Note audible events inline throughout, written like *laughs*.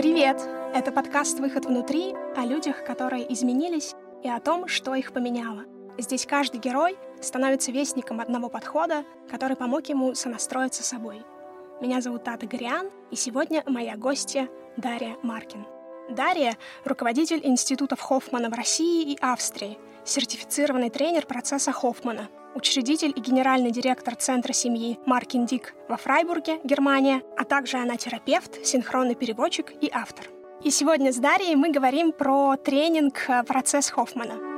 Привет! Это подкаст «Выход внутри» о людях, которые изменились, и о том, что их поменяло. Здесь каждый герой становится вестником одного подхода, который помог ему сонастроиться собой. Меня зовут Тата Гориан, и сегодня моя гостья Дарья Маркин. Дарья — руководитель институтов Хоффмана в России и Австрии, сертифицированный тренер процесса Хоффмана, учредитель и генеральный директор Центра семьи Маркин Дик во Фрайбурге, Германия, а также она терапевт, синхронный переводчик и автор. И сегодня с Дарьей мы говорим про тренинг «Процесс Хоффмана».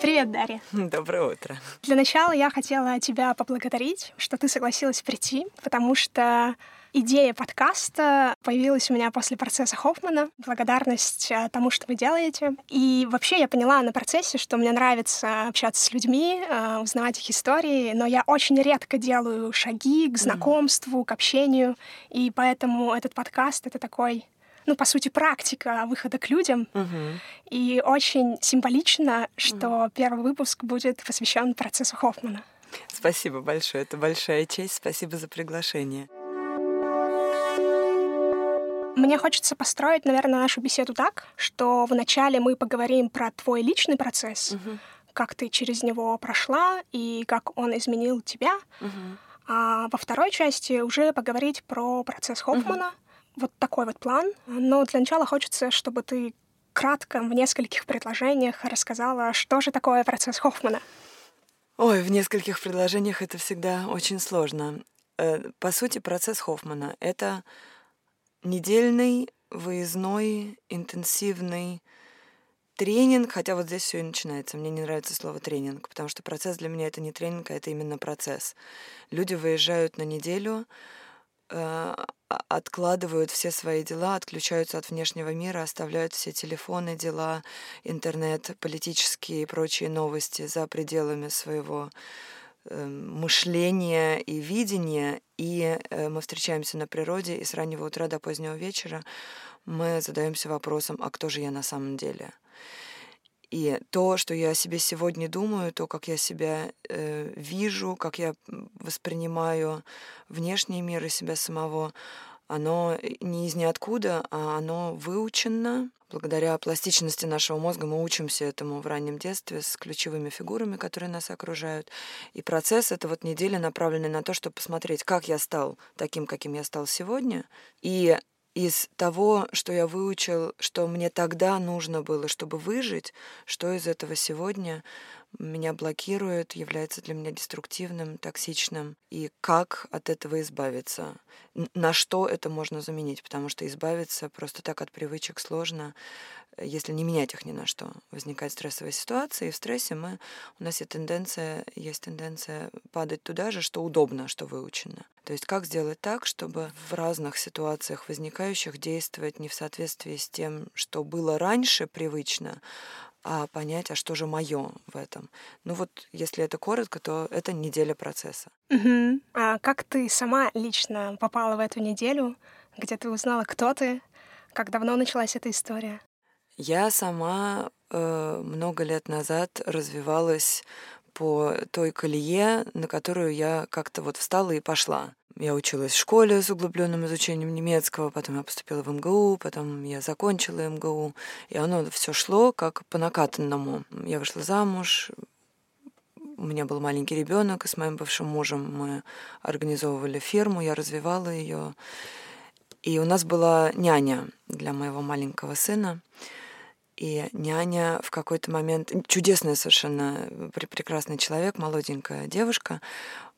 Привет, Дарья. Доброе утро. Для начала я хотела тебя поблагодарить, что ты согласилась прийти, потому что идея подкаста появилась у меня после процесса Хоффмана. Благодарность э, тому, что вы делаете. И вообще я поняла на процессе, что мне нравится общаться с людьми, э, узнавать их истории, но я очень редко делаю шаги к знакомству, к общению. И поэтому этот подкаст — это такой ну, по сути, практика выхода к людям. Угу. И очень символично, что угу. первый выпуск будет посвящен процессу Хоффмана. Спасибо большое. Это большая честь. Спасибо за приглашение. Мне хочется построить, наверное, нашу беседу так, что вначале мы поговорим про твой личный процесс, угу. как ты через него прошла и как он изменил тебя. Угу. А во второй части уже поговорить про процесс Хоффмана. Угу вот такой вот план. Но для начала хочется, чтобы ты кратко, в нескольких предложениях рассказала, что же такое процесс Хоффмана. Ой, в нескольких предложениях это всегда очень сложно. Э, по сути, процесс Хоффмана — это недельный, выездной, интенсивный тренинг, хотя вот здесь все и начинается. Мне не нравится слово тренинг, потому что процесс для меня это не тренинг, а это именно процесс. Люди выезжают на неделю, Э, откладывают все свои дела, отключаются от внешнего мира, оставляют все телефоны, дела, интернет, политические и прочие новости за пределами своего э, мышления и видения, и э, мы встречаемся на природе, и с раннего утра до позднего вечера мы задаемся вопросом, а кто же я на самом деле? И то, что я о себе сегодня думаю, то, как я себя э, вижу, как я воспринимаю внешний мир и себя самого, оно не из ниоткуда, а оно выучено. Благодаря пластичности нашего мозга мы учимся этому в раннем детстве с ключевыми фигурами, которые нас окружают. И процесс — это вот неделя, направленный на то, чтобы посмотреть, как я стал таким, каким я стал сегодня, и из того, что я выучил, что мне тогда нужно было, чтобы выжить, что из этого сегодня меня блокирует, является для меня деструктивным, токсичным, и как от этого избавиться, на что это можно заменить, потому что избавиться просто так от привычек сложно, если не менять их ни на что. Возникает стрессовая ситуация, и в стрессе мы, у нас есть тенденция, есть тенденция падать туда же, что удобно, что выучено. То есть как сделать так, чтобы в разных ситуациях возникающих действовать не в соответствии с тем, что было раньше привычно, а понять, а что же мое в этом. Ну вот, если это коротко, то это неделя процесса. Угу. А как ты сама лично попала в эту неделю, где ты узнала, кто ты, как давно началась эта история? Я сама э, много лет назад развивалась по той колее, на которую я как-то вот встала и пошла. Я училась в школе с углубленным изучением немецкого, потом я поступила в МГУ, потом я закончила МГУ, и оно все шло как по накатанному. Я вышла замуж, у меня был маленький ребенок, и с моим бывшим мужем мы организовывали фирму, я развивала ее. И у нас была няня для моего маленького сына. И няня в какой-то момент, чудесная совершенно, прекрасный человек, молоденькая девушка,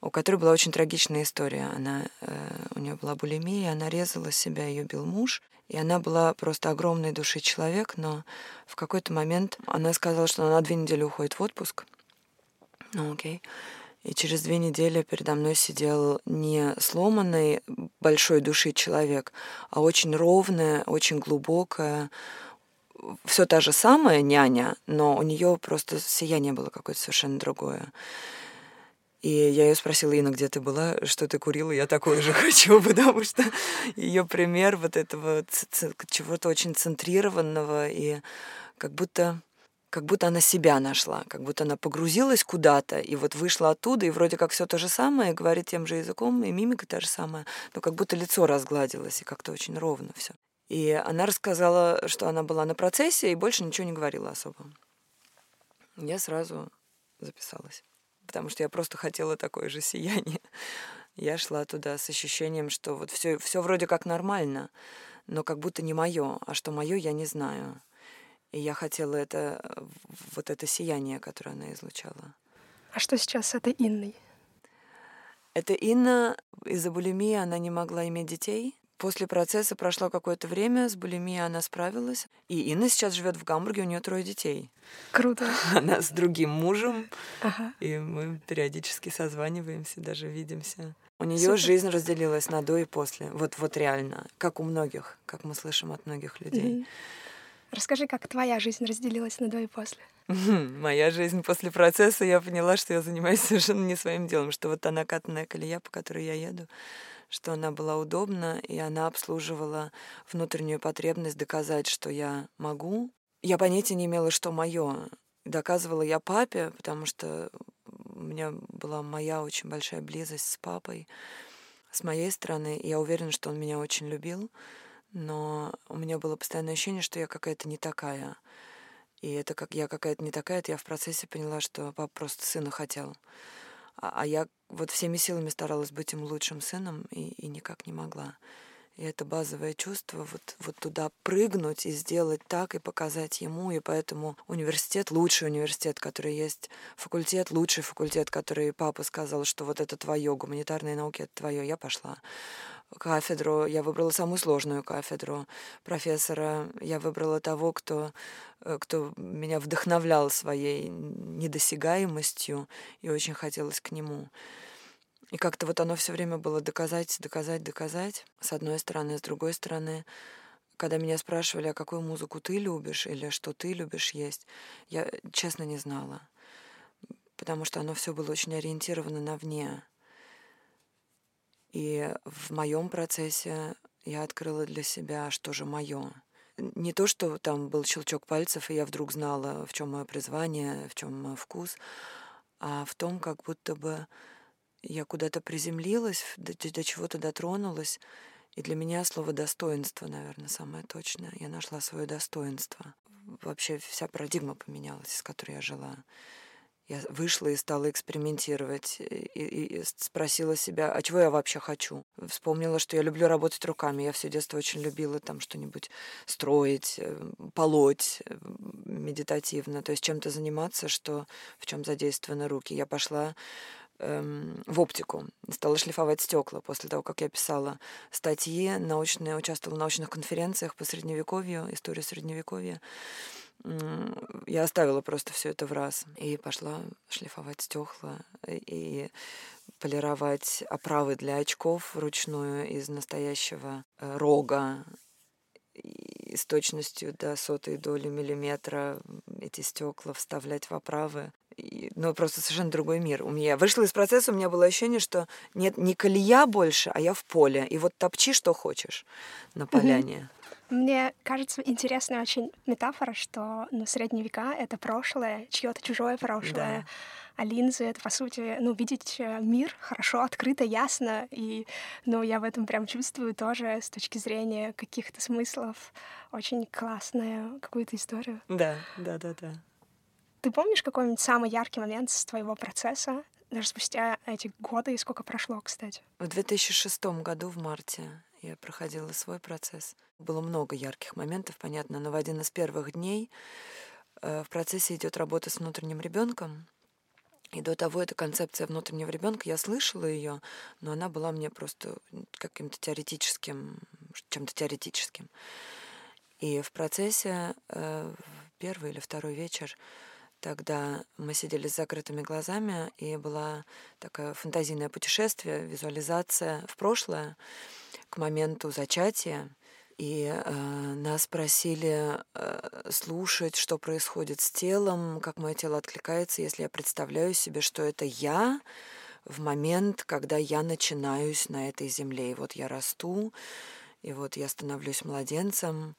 у которой была очень трагичная история. Она, э, у нее была булимия, она резала себя, ее бил муж. И она была просто огромной души человек, но в какой-то момент она сказала, что она на две недели уходит в отпуск. Ну, окей. И через две недели передо мной сидел не сломанный большой души человек, а очень ровная, очень глубокая, все та же самая няня, но у нее просто сияние было какое-то совершенно другое. И я ее спросила, Инна, где ты была, что ты курила, я такое же *laughs* хочу, потому что ее пример вот этого чего-то очень центрированного и как будто как будто она себя нашла, как будто она погрузилась куда-то и вот вышла оттуда, и вроде как все то же самое, говорит тем же языком, и мимика та же самая, но как будто лицо разгладилось, и как-то очень ровно все. И она рассказала, что она была на процессе, и больше ничего не говорила особо. Я сразу записалась, потому что я просто хотела такое же сияние. Я шла туда с ощущением, что вот все, все вроде как нормально, но как будто не мое, а что мое, я не знаю. И я хотела это, вот это сияние, которое она излучала. А что сейчас с этой Инной? Это Инна из-за булимии, она не могла иметь детей. После процесса прошло какое-то время, с булимией она справилась. И Инна сейчас живет в Гамбурге, у нее трое детей. Круто. *laughs* Она с другим мужем, ага. и мы периодически созваниваемся, даже видимся. У нее жизнь разделилась на до и после. Вот, вот реально, как у многих, как мы слышим от многих людей. Расскажи, как твоя жизнь разделилась на до и после. Моя жизнь после процесса, я поняла, что я занимаюсь *laughs* совершенно не своим делом, что вот та накатанная колея, по которой я еду, что она была удобна, и она обслуживала внутреннюю потребность доказать, что я могу. Я понятия не имела, что мое. Доказывала я папе, потому что у меня была моя очень большая близость с папой с моей стороны. Я уверена, что он меня очень любил но у меня было постоянное ощущение, что я какая-то не такая. И это как я какая-то не такая, это я в процессе поняла, что папа просто сына хотел. А, а я вот всеми силами старалась быть им лучшим сыном и, и никак не могла. И это базовое чувство, вот, вот туда прыгнуть и сделать так, и показать ему. И поэтому университет — лучший университет, который есть. Факультет — лучший факультет, который папа сказал, что вот это твое, гуманитарные науки — это твое. Я пошла кафедру, я выбрала самую сложную кафедру профессора. Я выбрала того, кто, э, кто меня вдохновлял своей недосягаемостью, и очень хотелось к нему. И как-то вот оно все время было доказать, доказать, доказать. С одной стороны, с другой стороны, когда меня спрашивали, а какую музыку ты любишь или что ты любишь есть, я честно не знала. Потому что оно все было очень ориентировано на вне. И в моем процессе я открыла для себя, что же мое. Не то, что там был щелчок пальцев, и я вдруг знала, в чем мое призвание, в чем мой вкус, а в том, как будто бы я куда-то приземлилась, до, до чего-то дотронулась. И для меня слово достоинство, наверное, самое точное. Я нашла свое достоинство. Вообще вся парадигма поменялась, с которой я жила я вышла и стала экспериментировать. И, и, и спросила себя, а чего я вообще хочу? Вспомнила, что я люблю работать руками. Я все детство очень любила там что-нибудь строить, э, полоть э, медитативно. То есть чем-то заниматься, что, в чем задействованы руки. Я пошла эм, в оптику. Стала шлифовать стекла после того, как я писала статьи, научные, участвовала в научных конференциях по средневековью, истории средневековья я оставила просто все это в раз и пошла шлифовать стекла и полировать оправы для очков вручную из настоящего э, рога и с точностью до сотой доли миллиметра эти стекла вставлять в оправы. И, ну, просто совершенно другой мир. У меня вышла из процесса, у меня было ощущение, что нет не колея больше, а я в поле. И вот топчи, что хочешь на поляне. Мне кажется интересная очень метафора, что ну, средние века — это прошлое, чье-то чужое прошлое. Да. А линзы — это, по сути, ну, видеть э, мир хорошо, открыто, ясно. И, ну, я в этом прям чувствую тоже с точки зрения каких-то смыслов очень классную какую-то историю. Да, да, да, да. Ты помнишь какой-нибудь самый яркий момент с твоего процесса? Даже спустя эти годы, и сколько прошло, кстати? В 2006 году, в марте, я проходила свой процесс. Было много ярких моментов, понятно, но в один из первых дней э, в процессе идет работа с внутренним ребенком. И до того эта концепция внутреннего ребенка, я слышала ее, но она была мне просто каким-то теоретическим, чем-то теоретическим. И в процессе э, первый или второй вечер Тогда мы сидели с закрытыми глазами, и было такое фантазийное путешествие, визуализация в прошлое к моменту зачатия. И э, нас просили э, слушать, что происходит с телом, как мое тело откликается, если я представляю себе, что это я в момент, когда я начинаюсь на этой земле. И вот я расту, и вот я становлюсь младенцем,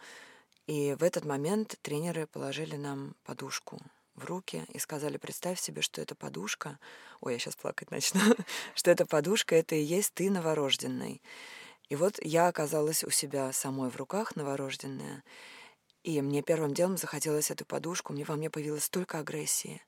И в этот момент тренеры положили нам подушку в руки и сказали, представь себе, что эта подушка, ой, я сейчас плакать начну, *laughs* что эта подушка — это и есть ты новорожденный. И вот я оказалась у себя самой в руках, новорожденная, и мне первым делом захотелось эту подушку, мне во мне появилось столько агрессии.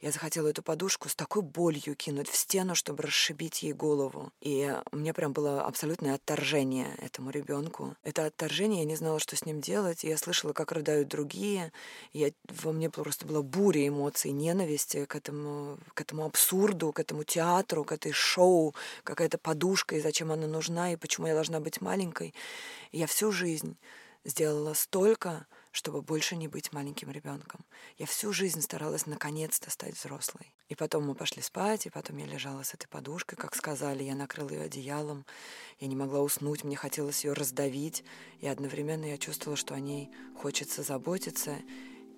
Я захотела эту подушку с такой болью кинуть в стену, чтобы расшибить ей голову. И меня прям было абсолютное отторжение этому ребенку. Это отторжение, я не знала, что с ним делать. Я слышала, как рыдают другие. Я, во мне просто была буря эмоций, ненависти к этому, к этому абсурду, к этому театру, к этой шоу, какая-то подушка, и зачем она нужна, и почему я должна быть маленькой. И я всю жизнь сделала столько, чтобы больше не быть маленьким ребенком. Я всю жизнь старалась наконец-то стать взрослой. И потом мы пошли спать, и потом я лежала с этой подушкой, как сказали, я накрыла ее одеялом. Я не могла уснуть, мне хотелось ее раздавить, и одновременно я чувствовала, что о ней хочется заботиться.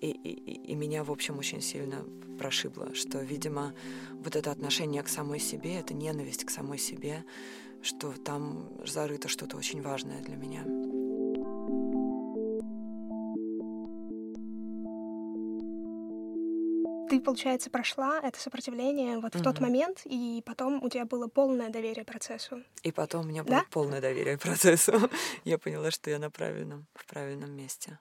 И, и, и меня, в общем, очень сильно прошибло, что, видимо, вот это отношение к самой себе, это ненависть к самой себе, что там зарыто что-то очень важное для меня. Ты, получается, прошла это сопротивление вот в угу. тот момент, и потом у тебя было полное доверие процессу. И потом у меня было да? полное доверие *laughs* процессу. я поняла, что я на правильном, в правильном месте.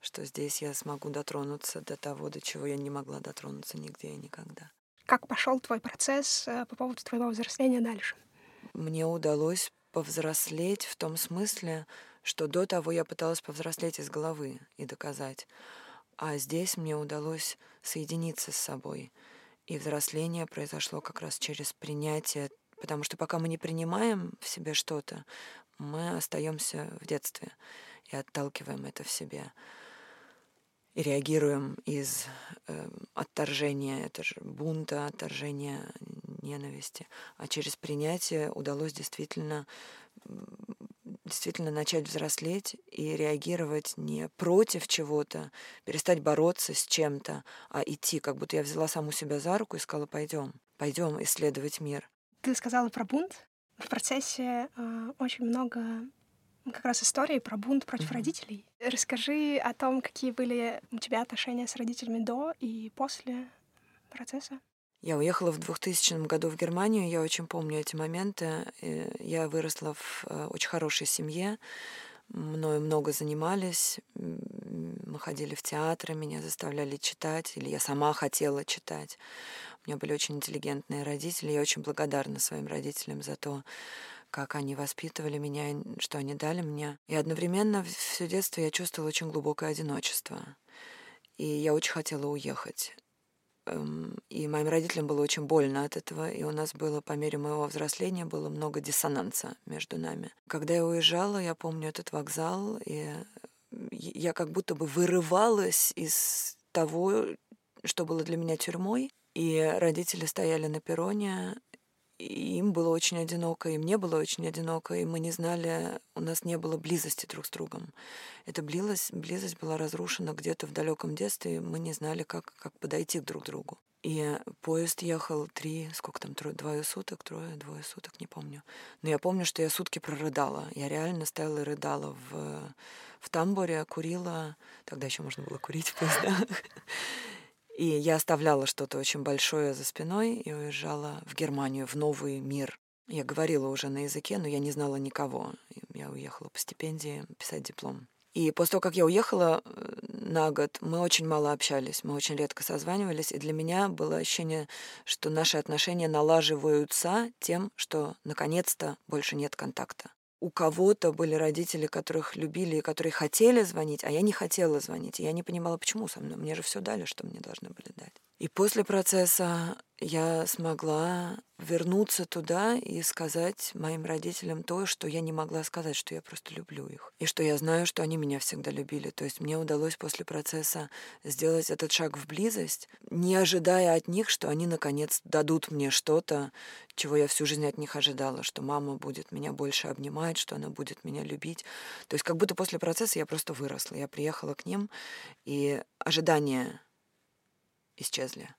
Что здесь я смогу дотронуться до того, до чего я не могла дотронуться нигде и никогда. Как пошел твой процесс э, по поводу твоего взросления дальше? Мне удалось повзрослеть в том смысле, что до того я пыталась повзрослеть из головы и доказать. А здесь мне удалось соединиться с собой. И взросление произошло как раз через принятие, потому что пока мы не принимаем в себе что-то, мы остаемся в детстве и отталкиваем это в себе. И реагируем из э, отторжения, это же бунта, отторжения, ненависти. А через принятие удалось действительно действительно начать взрослеть и реагировать не против чего-то, перестать бороться с чем-то, а идти, как будто я взяла саму себя за руку и сказала, пойдем, пойдем исследовать мир. Ты сказала про бунт. В процессе э, очень много как раз истории про бунт против mm-hmm. родителей. Расскажи о том, какие были у тебя отношения с родителями до и после процесса. Я уехала в 2000 году в Германию, я очень помню эти моменты. Я выросла в э, очень хорошей семье, мною много занимались, мы ходили в театры, меня заставляли читать, или я сама хотела читать. У меня были очень интеллигентные родители, я очень благодарна своим родителям за то, как они воспитывали меня, что они дали мне. И одновременно все детство я чувствовала очень глубокое одиночество. И я очень хотела уехать. Эм, и моим родителям было очень больно от этого, и у нас было, по мере моего взросления, было много диссонанса между нами. Когда я уезжала, я помню этот вокзал, и я как будто бы вырывалась из того, что было для меня тюрьмой, и родители стояли на перроне, и им было очень одиноко, и мне было очень одиноко, и мы не знали, у нас не было близости друг с другом. Эта близость, близость была разрушена где-то в далеком детстве, и мы не знали, как, как подойти друг к другу. И поезд ехал три, сколько там, трое, двое суток, трое, двое суток, не помню. Но я помню, что я сутки прорыдала. Я реально стояла и рыдала в, в тамбуре, курила. Тогда еще можно было курить в поездах. И я оставляла что-то очень большое за спиной и уезжала в Германию, в новый мир. Я говорила уже на языке, но я не знала никого. Я уехала по стипендии писать диплом. И после того, как я уехала э, на год, мы очень мало общались, мы очень редко созванивались, и для меня было ощущение, что наши отношения налаживаются тем, что наконец-то больше нет контакта у кого-то были родители, которых любили и которые хотели звонить, а я не хотела звонить. И я не понимала, почему со мной. Мне же все дали, что мне должны были дать. И после процесса я смогла вернуться туда и сказать моим родителям то, что я не могла сказать, что я просто люблю их. И что я знаю, что они меня всегда любили. То есть мне удалось после процесса сделать этот шаг в близость, не ожидая от них, что они наконец дадут мне что-то, чего я всю жизнь от них ожидала, что мама будет меня больше обнимать, что она будет меня любить. То есть как будто после процесса я просто выросла. Я приехала к ним, и ожидания исчезли.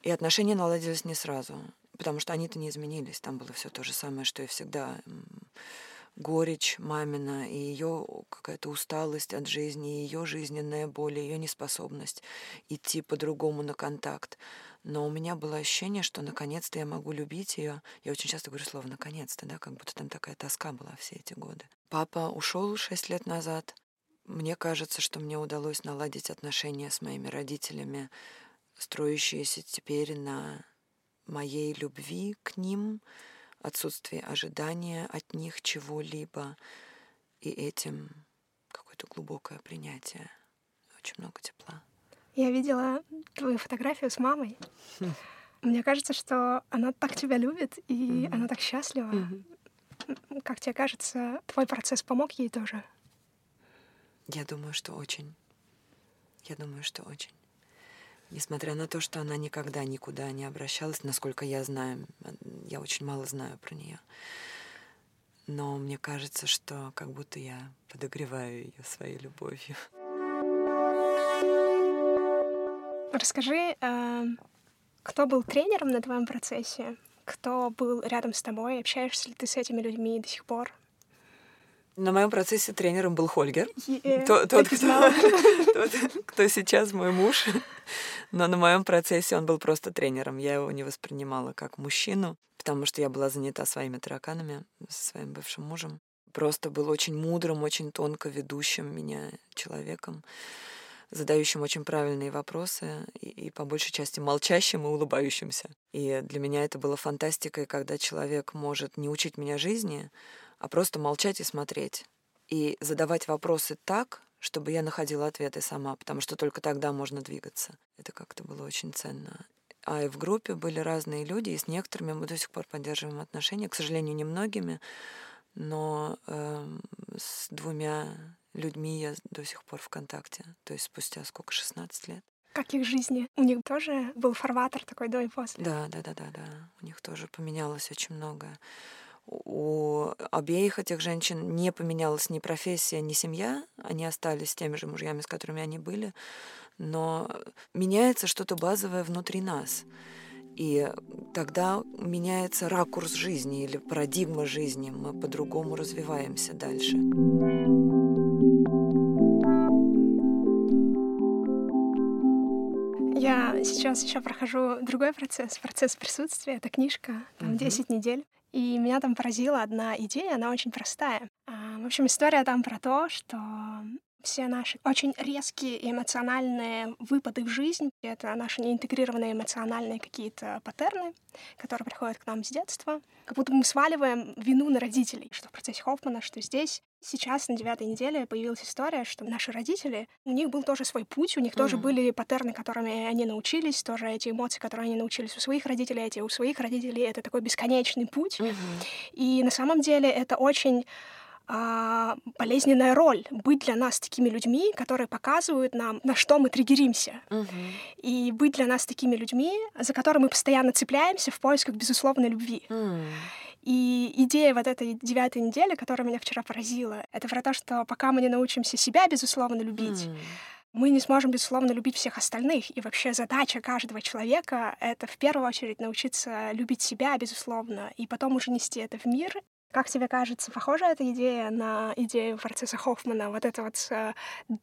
И отношения наладились не сразу, потому что они-то не изменились. Там было все то же самое, что и всегда. горечь мамина и ее какая-то усталость от жизни, ее жизненная боль, ее неспособность идти по-другому на контакт. Но у меня было ощущение, что наконец-то я могу любить ее. Я очень часто говорю слово «наконец-то», да, как будто там такая тоска была все эти годы. Папа ушел шесть лет назад. Мне кажется, что мне удалось наладить отношения с моими родителями, строящиеся теперь на моей любви к ним, отсутствии ожидания от них чего-либо, и этим какое-то глубокое принятие, очень много тепла. Я видела твою фотографию с мамой. Хм. Мне кажется, что она так тебя любит, и mm-hmm. она так счастлива. Mm-hmm. Как тебе кажется, твой процесс помог ей тоже? Я думаю, что очень. Я думаю, что очень. Несмотря на то, что она никогда никуда не обращалась, насколько я знаю, я очень мало знаю про нее. Но мне кажется, что как будто я подогреваю ее своей любовью. Расскажи, э, кто был тренером на твоем процессе? Кто был рядом с тобой? Общаешься ли ты с этими людьми до сих пор? На моем процессе тренером был Хольгер. Yeah, тот, тот, кто, *laughs* тот, кто сейчас мой муж. Но на моем процессе он был просто тренером. Я его не воспринимала как мужчину, потому что я была занята своими тараканами со своим бывшим мужем. Просто был очень мудрым, очень тонко ведущим меня человеком задающим очень правильные вопросы и, и по большей части молчащим и улыбающимся. И для меня это было фантастикой, когда человек может не учить меня жизни, а просто молчать и смотреть. И задавать вопросы так, чтобы я находила ответы сама, потому что только тогда можно двигаться. Это как-то было очень ценно. А и в группе были разные люди, и с некоторыми мы до сих пор поддерживаем отношения, к сожалению, немногими, но э, с двумя людьми я до сих пор в контакте. То есть спустя сколько, 16 лет. Как их жизни? У них тоже был фарватер такой до и после? Да, да, да, да, да. У них тоже поменялось очень многое. У обеих этих женщин не поменялась ни профессия, ни семья. Они остались теми же мужьями, с которыми они были. Но меняется что-то базовое внутри нас. И тогда меняется ракурс жизни или парадигма жизни. Мы по-другому развиваемся дальше. Я сейчас еще прохожу другой процесс, процесс присутствия. Это книжка, там mm-hmm. 10 недель. И меня там поразила одна идея, она очень простая. А, в общем, история там про то, что все наши очень резкие эмоциональные выпады в жизнь, это наши неинтегрированные эмоциональные какие-то паттерны, которые приходят к нам с детства, как будто мы сваливаем вину на родителей, что в процессе Хоффмана, что здесь. Сейчас на девятой неделе появилась история, что наши родители, у них был тоже свой путь, у них mm-hmm. тоже были паттерны, которыми они научились, тоже эти эмоции, которые они научились у своих родителей, эти у своих родителей, это такой бесконечный путь. Mm-hmm. И на самом деле это очень а, болезненная роль быть для нас такими людьми, которые показывают нам, на что мы триггеримся. Угу. И быть для нас такими людьми, за которые мы постоянно цепляемся в поисках безусловной любви. Mm. И идея вот этой девятой недели, которая меня вчера поразила, это про то, что пока мы не научимся себя безусловно любить, mm мы не сможем, безусловно, любить всех остальных. И вообще задача каждого человека — это в первую очередь научиться любить себя, безусловно, и потом уже нести это в мир как тебе кажется, похожа эта идея на идею процесса Хоффмана, вот это вот э,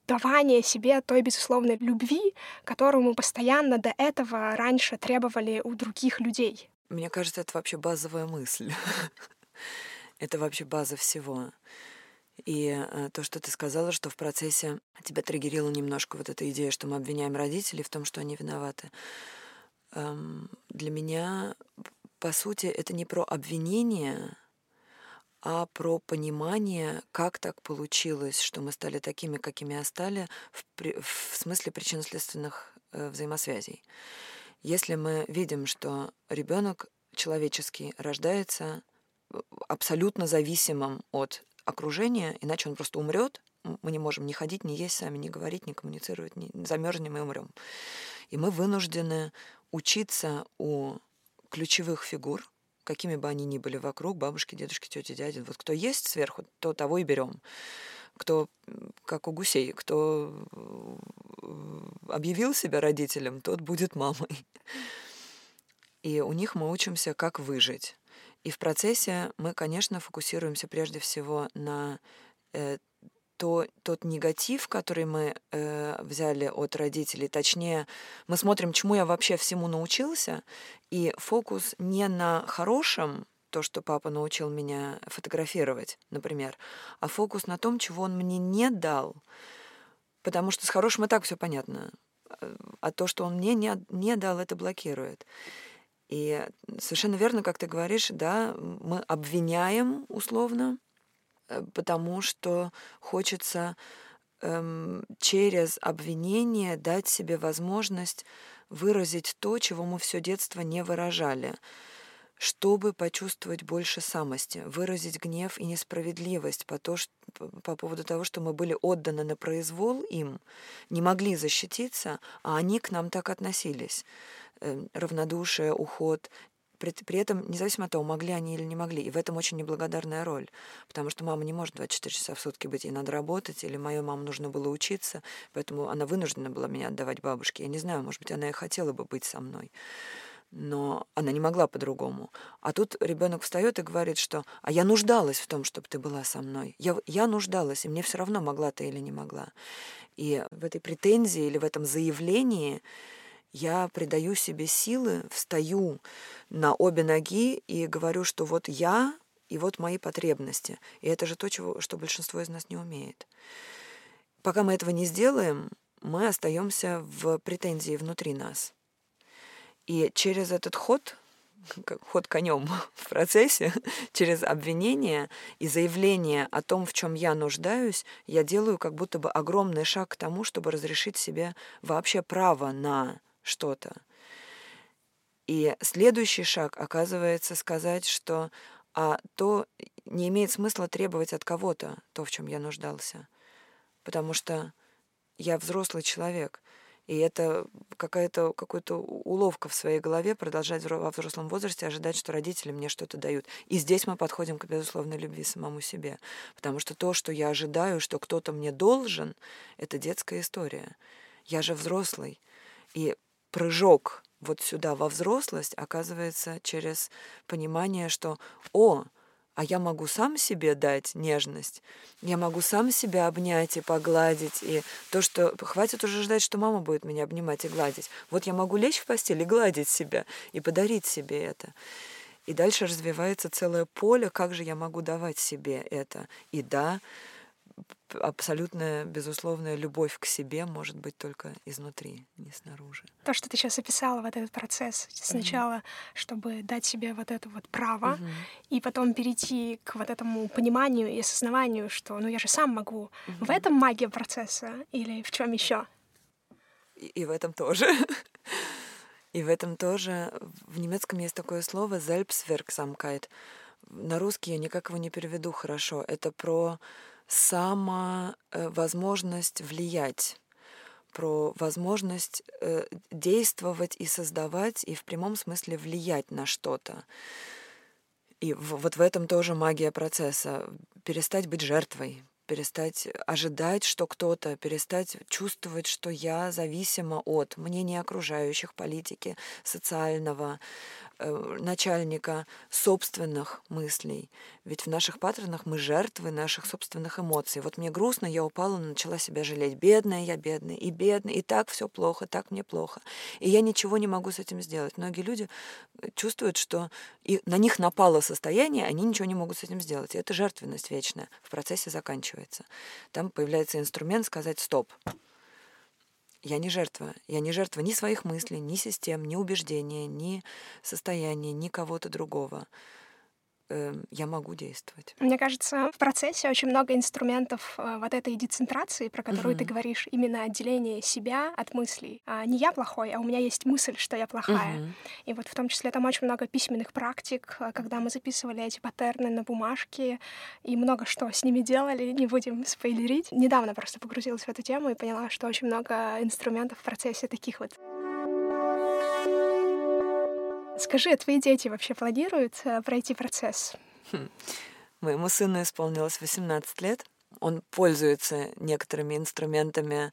давание себе той безусловной любви, которую мы постоянно до этого раньше требовали у других людей? Мне кажется, это вообще базовая мысль. *laughs* это вообще база всего. И э, то, что ты сказала, что в процессе тебя триггерила немножко вот эта идея, что мы обвиняем родителей в том, что они виноваты. Эм, для меня, по сути, это не про обвинение, а про понимание, как так получилось, что мы стали такими, какими стали, в, при, в смысле причинно-следственных э, взаимосвязей. Если мы видим, что ребенок человеческий рождается э, абсолютно зависимым от окружения, иначе он просто умрет, мы не можем ни ходить, ни есть сами, ни говорить, ни коммуницировать, ни замерзнем и умрем. И мы вынуждены учиться у ключевых фигур, какими бы они ни были вокруг, бабушки, дедушки, тети, дяди. Вот кто есть сверху, то того и берем. Кто, как у гусей, кто объявил себя родителем, тот будет мамой. И у них мы учимся, как выжить. И в процессе мы, конечно, фокусируемся прежде всего на э, то, тот негатив, который мы э, взяли от родителей, точнее, мы смотрим, чему я вообще всему научился, и фокус не на хорошем, то, что папа научил меня фотографировать, например, а фокус на том, чего он мне не дал. Потому что с хорошим и так все понятно. А то, что он мне не, не дал, это блокирует. И совершенно верно, как ты говоришь, да, мы обвиняем условно, Э, потому что хочется эм, через обвинение дать себе возможность выразить то, чего мы все детство не выражали, чтобы почувствовать больше самости, выразить гнев и несправедливость по, то, что, по поводу того, что мы были отданы на произвол им, не могли защититься, а они к нам так относились. Эм, равнодушие, уход, при, при этом, независимо от того, могли они или не могли. И в этом очень неблагодарная роль. Потому что мама не может 24 часа в сутки быть, ей надо работать, или мою маму нужно было учиться, поэтому она вынуждена была меня отдавать бабушке. Я не знаю, может быть, она и хотела бы быть со мной но она не могла по-другому. А тут ребенок встает и говорит, что «а я нуждалась в том, чтобы ты была со мной. Я, я нуждалась, и мне все равно, могла ты или не могла». И в этой претензии или в этом заявлении я придаю себе силы, встаю на обе ноги и говорю, что вот я и вот мои потребности. И это же то, чего, что большинство из нас не умеет. Пока мы этого не сделаем, мы остаемся в претензии внутри нас. И через этот ход, ход конем *laughs* в процессе, *laughs* через обвинение и заявление о том, в чем я нуждаюсь, я делаю как будто бы огромный шаг к тому, чтобы разрешить себе вообще право на что-то. И следующий шаг оказывается сказать, что а то не имеет смысла требовать от кого-то то, в чем я нуждался. Потому что я взрослый человек, и это какая-то какая-то уловка в своей голове продолжать во взрослом возрасте ожидать, что родители мне что-то дают. И здесь мы подходим к безусловной любви самому себе. Потому что то, что я ожидаю, что кто-то мне должен, это детская история. Я же взрослый. И прыжок вот сюда во взрослость оказывается через понимание, что «О, а я могу сам себе дать нежность, я могу сам себя обнять и погладить, и то, что хватит уже ждать, что мама будет меня обнимать и гладить. Вот я могу лечь в постель и гладить себя, и подарить себе это. И дальше развивается целое поле, как же я могу давать себе это. И да, абсолютная, безусловная любовь к себе может быть только изнутри, не снаружи. То, что ты сейчас описала, вот этот процесс, сначала, mm-hmm. чтобы дать себе вот это вот право, mm-hmm. и потом перейти к вот этому пониманию и осознаванию, что ну я же сам могу. Mm-hmm. В этом магия процесса или в чем еще? И, и в этом тоже. *laughs* И в этом тоже в немецком есть такое слово «selbstwirksamkeit». На русский я никак его не переведу хорошо. Это про сама э, возможность влиять про возможность э, действовать и создавать, и в прямом смысле влиять на что-то. И в, вот в этом тоже магия процесса. Перестать быть жертвой, перестать ожидать, что кто-то, перестать чувствовать, что я зависима от мнения окружающих, политики, социального, начальника собственных мыслей. Ведь в наших паттернах мы жертвы наших собственных эмоций. Вот мне грустно, я упала, начала себя жалеть. Бедная я, бедная, и бедная, и так все плохо, так мне плохо. И я ничего не могу с этим сделать. Многие люди э, чувствуют, что и на них напало состояние, они ничего не могут с этим сделать. И это жертвенность вечная в процессе заканчивается. Там появляется инструмент сказать «стоп». Я не жертва. Я не жертва ни своих мыслей, ни систем, ни убеждения, ни состояния, ни кого-то другого. Эм, я могу действовать. Мне кажется, в процессе очень много инструментов э, вот этой децентрации, про которую uh-huh. ты говоришь, именно отделение себя от мыслей. А не я плохой, а у меня есть мысль, что я плохая. Uh-huh. И вот в том числе там очень много письменных практик, э, когда мы записывали эти паттерны на бумажке и много что с ними делали, не будем спойлерить. Недавно просто погрузилась в эту тему и поняла, что очень много инструментов в процессе таких вот. Скажи, а твои дети вообще планируют э, пройти процесс? Хм. Моему сыну исполнилось 18 лет. Он пользуется некоторыми инструментами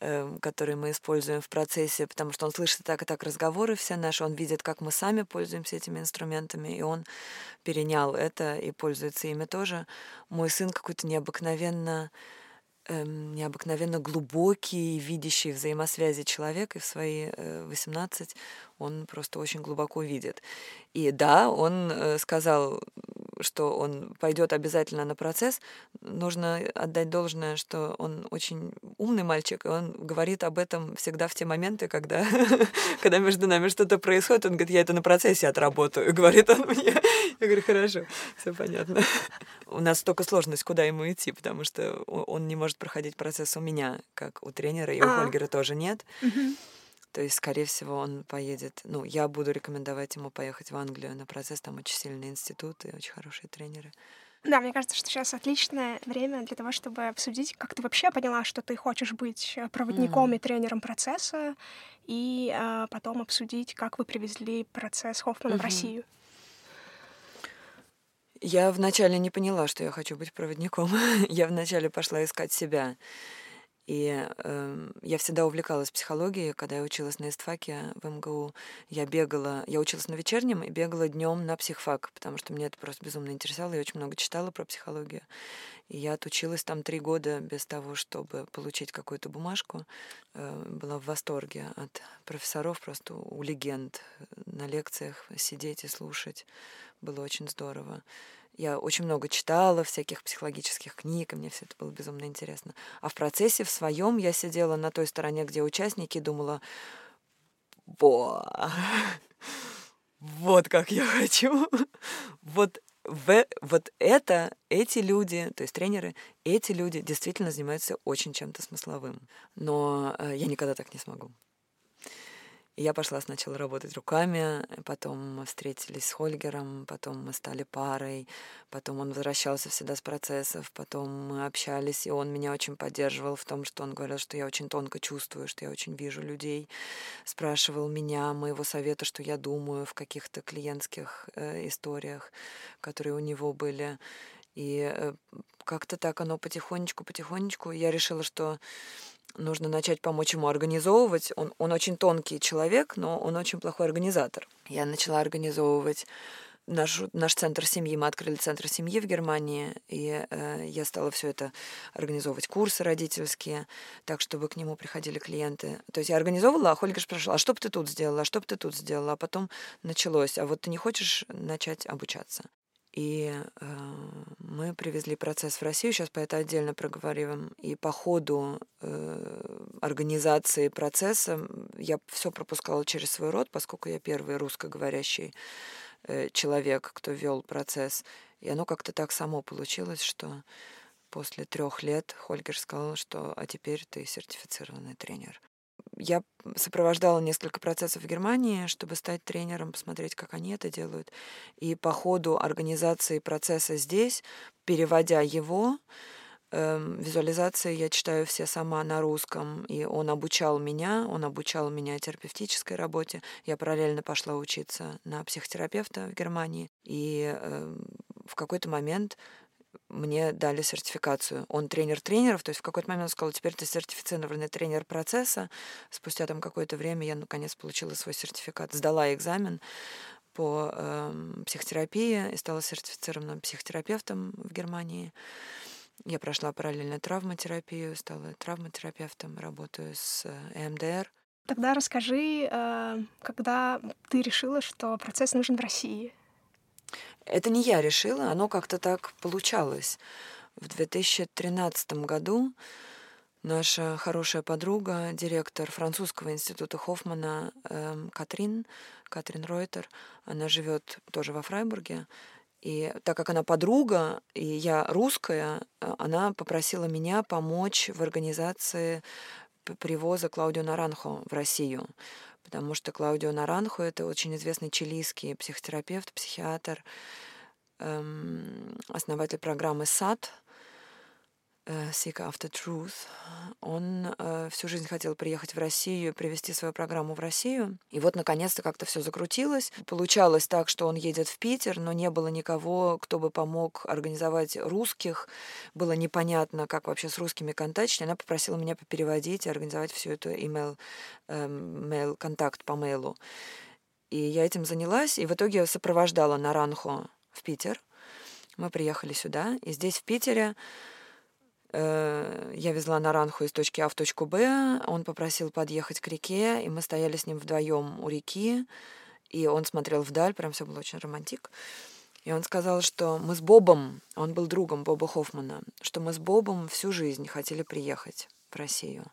э, которые мы используем в процессе, потому что он слышит так и так разговоры все наши, он видит, как мы сами пользуемся этими инструментами, и он перенял это и пользуется ими тоже. Мой сын какой-то необыкновенно эм, необыкновенно глубокий, видящий взаимосвязи человек, и в свои э, 18 он просто очень глубоко видит. И да, он э, сказал, что он пойдет обязательно на процесс. Нужно отдать должное, что он очень умный мальчик, и он говорит об этом всегда в те моменты, когда, *laughs* когда между нами что-то происходит. Он говорит, я это на процессе отработаю, *laughs* говорит он мне. Я говорю, хорошо, все понятно. *laughs* У нас только сложность, куда ему идти, потому что он не может проходить процесс у меня, как у тренера, и у а. Хольгера тоже нет. То есть, скорее всего, он поедет. Ну, я буду рекомендовать ему поехать в Англию на процесс. Там очень сильный институт и очень хорошие тренеры. Да, мне кажется, что сейчас отличное время для того, чтобы обсудить, как ты вообще поняла, что ты хочешь быть э, проводником mm-hmm. и тренером процесса, и а, потом обсудить, как вы привезли процесс Хоффмана mm-hmm. в Россию. Я вначале не поняла, что я хочу быть проводником. *laughs* я вначале пошла искать себя. И э, я всегда увлекалась психологией. Когда я училась на истфаке в МГУ, я бегала, я училась на вечернем и бегала днем на психфак, потому что мне это просто безумно интересовало. Я очень много читала про психологию. И я отучилась там три года без того, чтобы получить какую-то бумажку. Э, была в восторге от профессоров, просто у легенд на лекциях сидеть и слушать. Было очень здорово. Я очень много читала всяких психологических книг, и мне все это было безумно интересно. А в процессе в своем я сидела на той стороне, где участники, и думала, Бо, вот как я хочу. Вот в, вот это, эти люди, то есть тренеры, эти люди действительно занимаются очень чем-то смысловым. Но э, я никогда так не смогу. Я пошла сначала работать руками, потом мы встретились с Хольгером, потом мы стали парой, потом он возвращался всегда с процессов, потом мы общались, и он меня очень поддерживал в том, что он говорил, что я очень тонко чувствую, что я очень вижу людей, спрашивал меня, моего совета, что я думаю в каких-то клиентских э, историях, которые у него были. И э, как-то так оно потихонечку-потихонечку. Я решила, что нужно начать помочь ему организовывать. Он, он очень тонкий человек, но он очень плохой организатор. Я начала организовывать наш, наш центр семьи. Мы открыли центр семьи в Германии, и э, я стала все это организовывать, курсы родительские, так, чтобы к нему приходили клиенты. То есть я организовывала, а Хольга спрашивала, а что бы ты тут сделала, а что бы ты тут сделала? А потом началось, а вот ты не хочешь начать обучаться? И э, мы привезли процесс в Россию, сейчас по это отдельно проговорим. И по ходу э, организации процесса я все пропускала через свой род, поскольку я первый русскоговорящий э, человек, кто вел процесс. И оно как-то так само получилось, что после трех лет Хольгер сказал, что а теперь ты сертифицированный тренер. Я сопровождала несколько процессов в Германии, чтобы стать тренером, посмотреть, как они это делают. И по ходу организации процесса здесь, переводя его, э, визуализации я читаю все сама на русском, и он обучал меня, он обучал меня терапевтической работе. Я параллельно пошла учиться на психотерапевта в Германии, и э, в какой-то момент мне дали сертификацию. Он тренер тренеров, то есть в какой-то момент он сказал, теперь ты сертифицированный тренер процесса. Спустя там какое-то время я наконец получила свой сертификат, сдала экзамен по э, психотерапии и стала сертифицированным психотерапевтом в Германии. Я прошла параллельно травматерапию, стала травматерапевтом, работаю с э, ЭМДР. Тогда расскажи, э, когда ты решила, что процесс нужен в России? Это не я решила, оно как-то так получалось. В 2013 году наша хорошая подруга, директор французского института Хоффмана э, Катрин, Катрин Ройтер, она живет тоже во Фрайбурге, и так как она подруга, и я русская, э, она попросила меня помочь в организации привоза Клаудио Наранхо в Россию потому что Клаудио Наранхо — это очень известный чилийский психотерапевт, психиатр, эм, основатель программы САД, Seek After Truth. Он э, всю жизнь хотел приехать в Россию, привести свою программу в Россию. И вот, наконец-то, как-то все закрутилось. Получалось так, что он едет в Питер, но не было никого, кто бы помог организовать русских. Было непонятно, как вообще с русскими контактить. Она попросила меня переводить и организовать всю эту email, э, mail, контакт по мейлу. И я этим занялась, и в итоге сопровождала Наранху в Питер. Мы приехали сюда, и здесь, в Питере, э, я везла Наранху из точки А в точку Б. Он попросил подъехать к реке, и мы стояли с ним вдвоем у реки, и он смотрел вдаль, прям все было очень романтик. И он сказал, что мы с Бобом, он был другом Боба Хоффмана, что мы с Бобом всю жизнь хотели приехать в Россию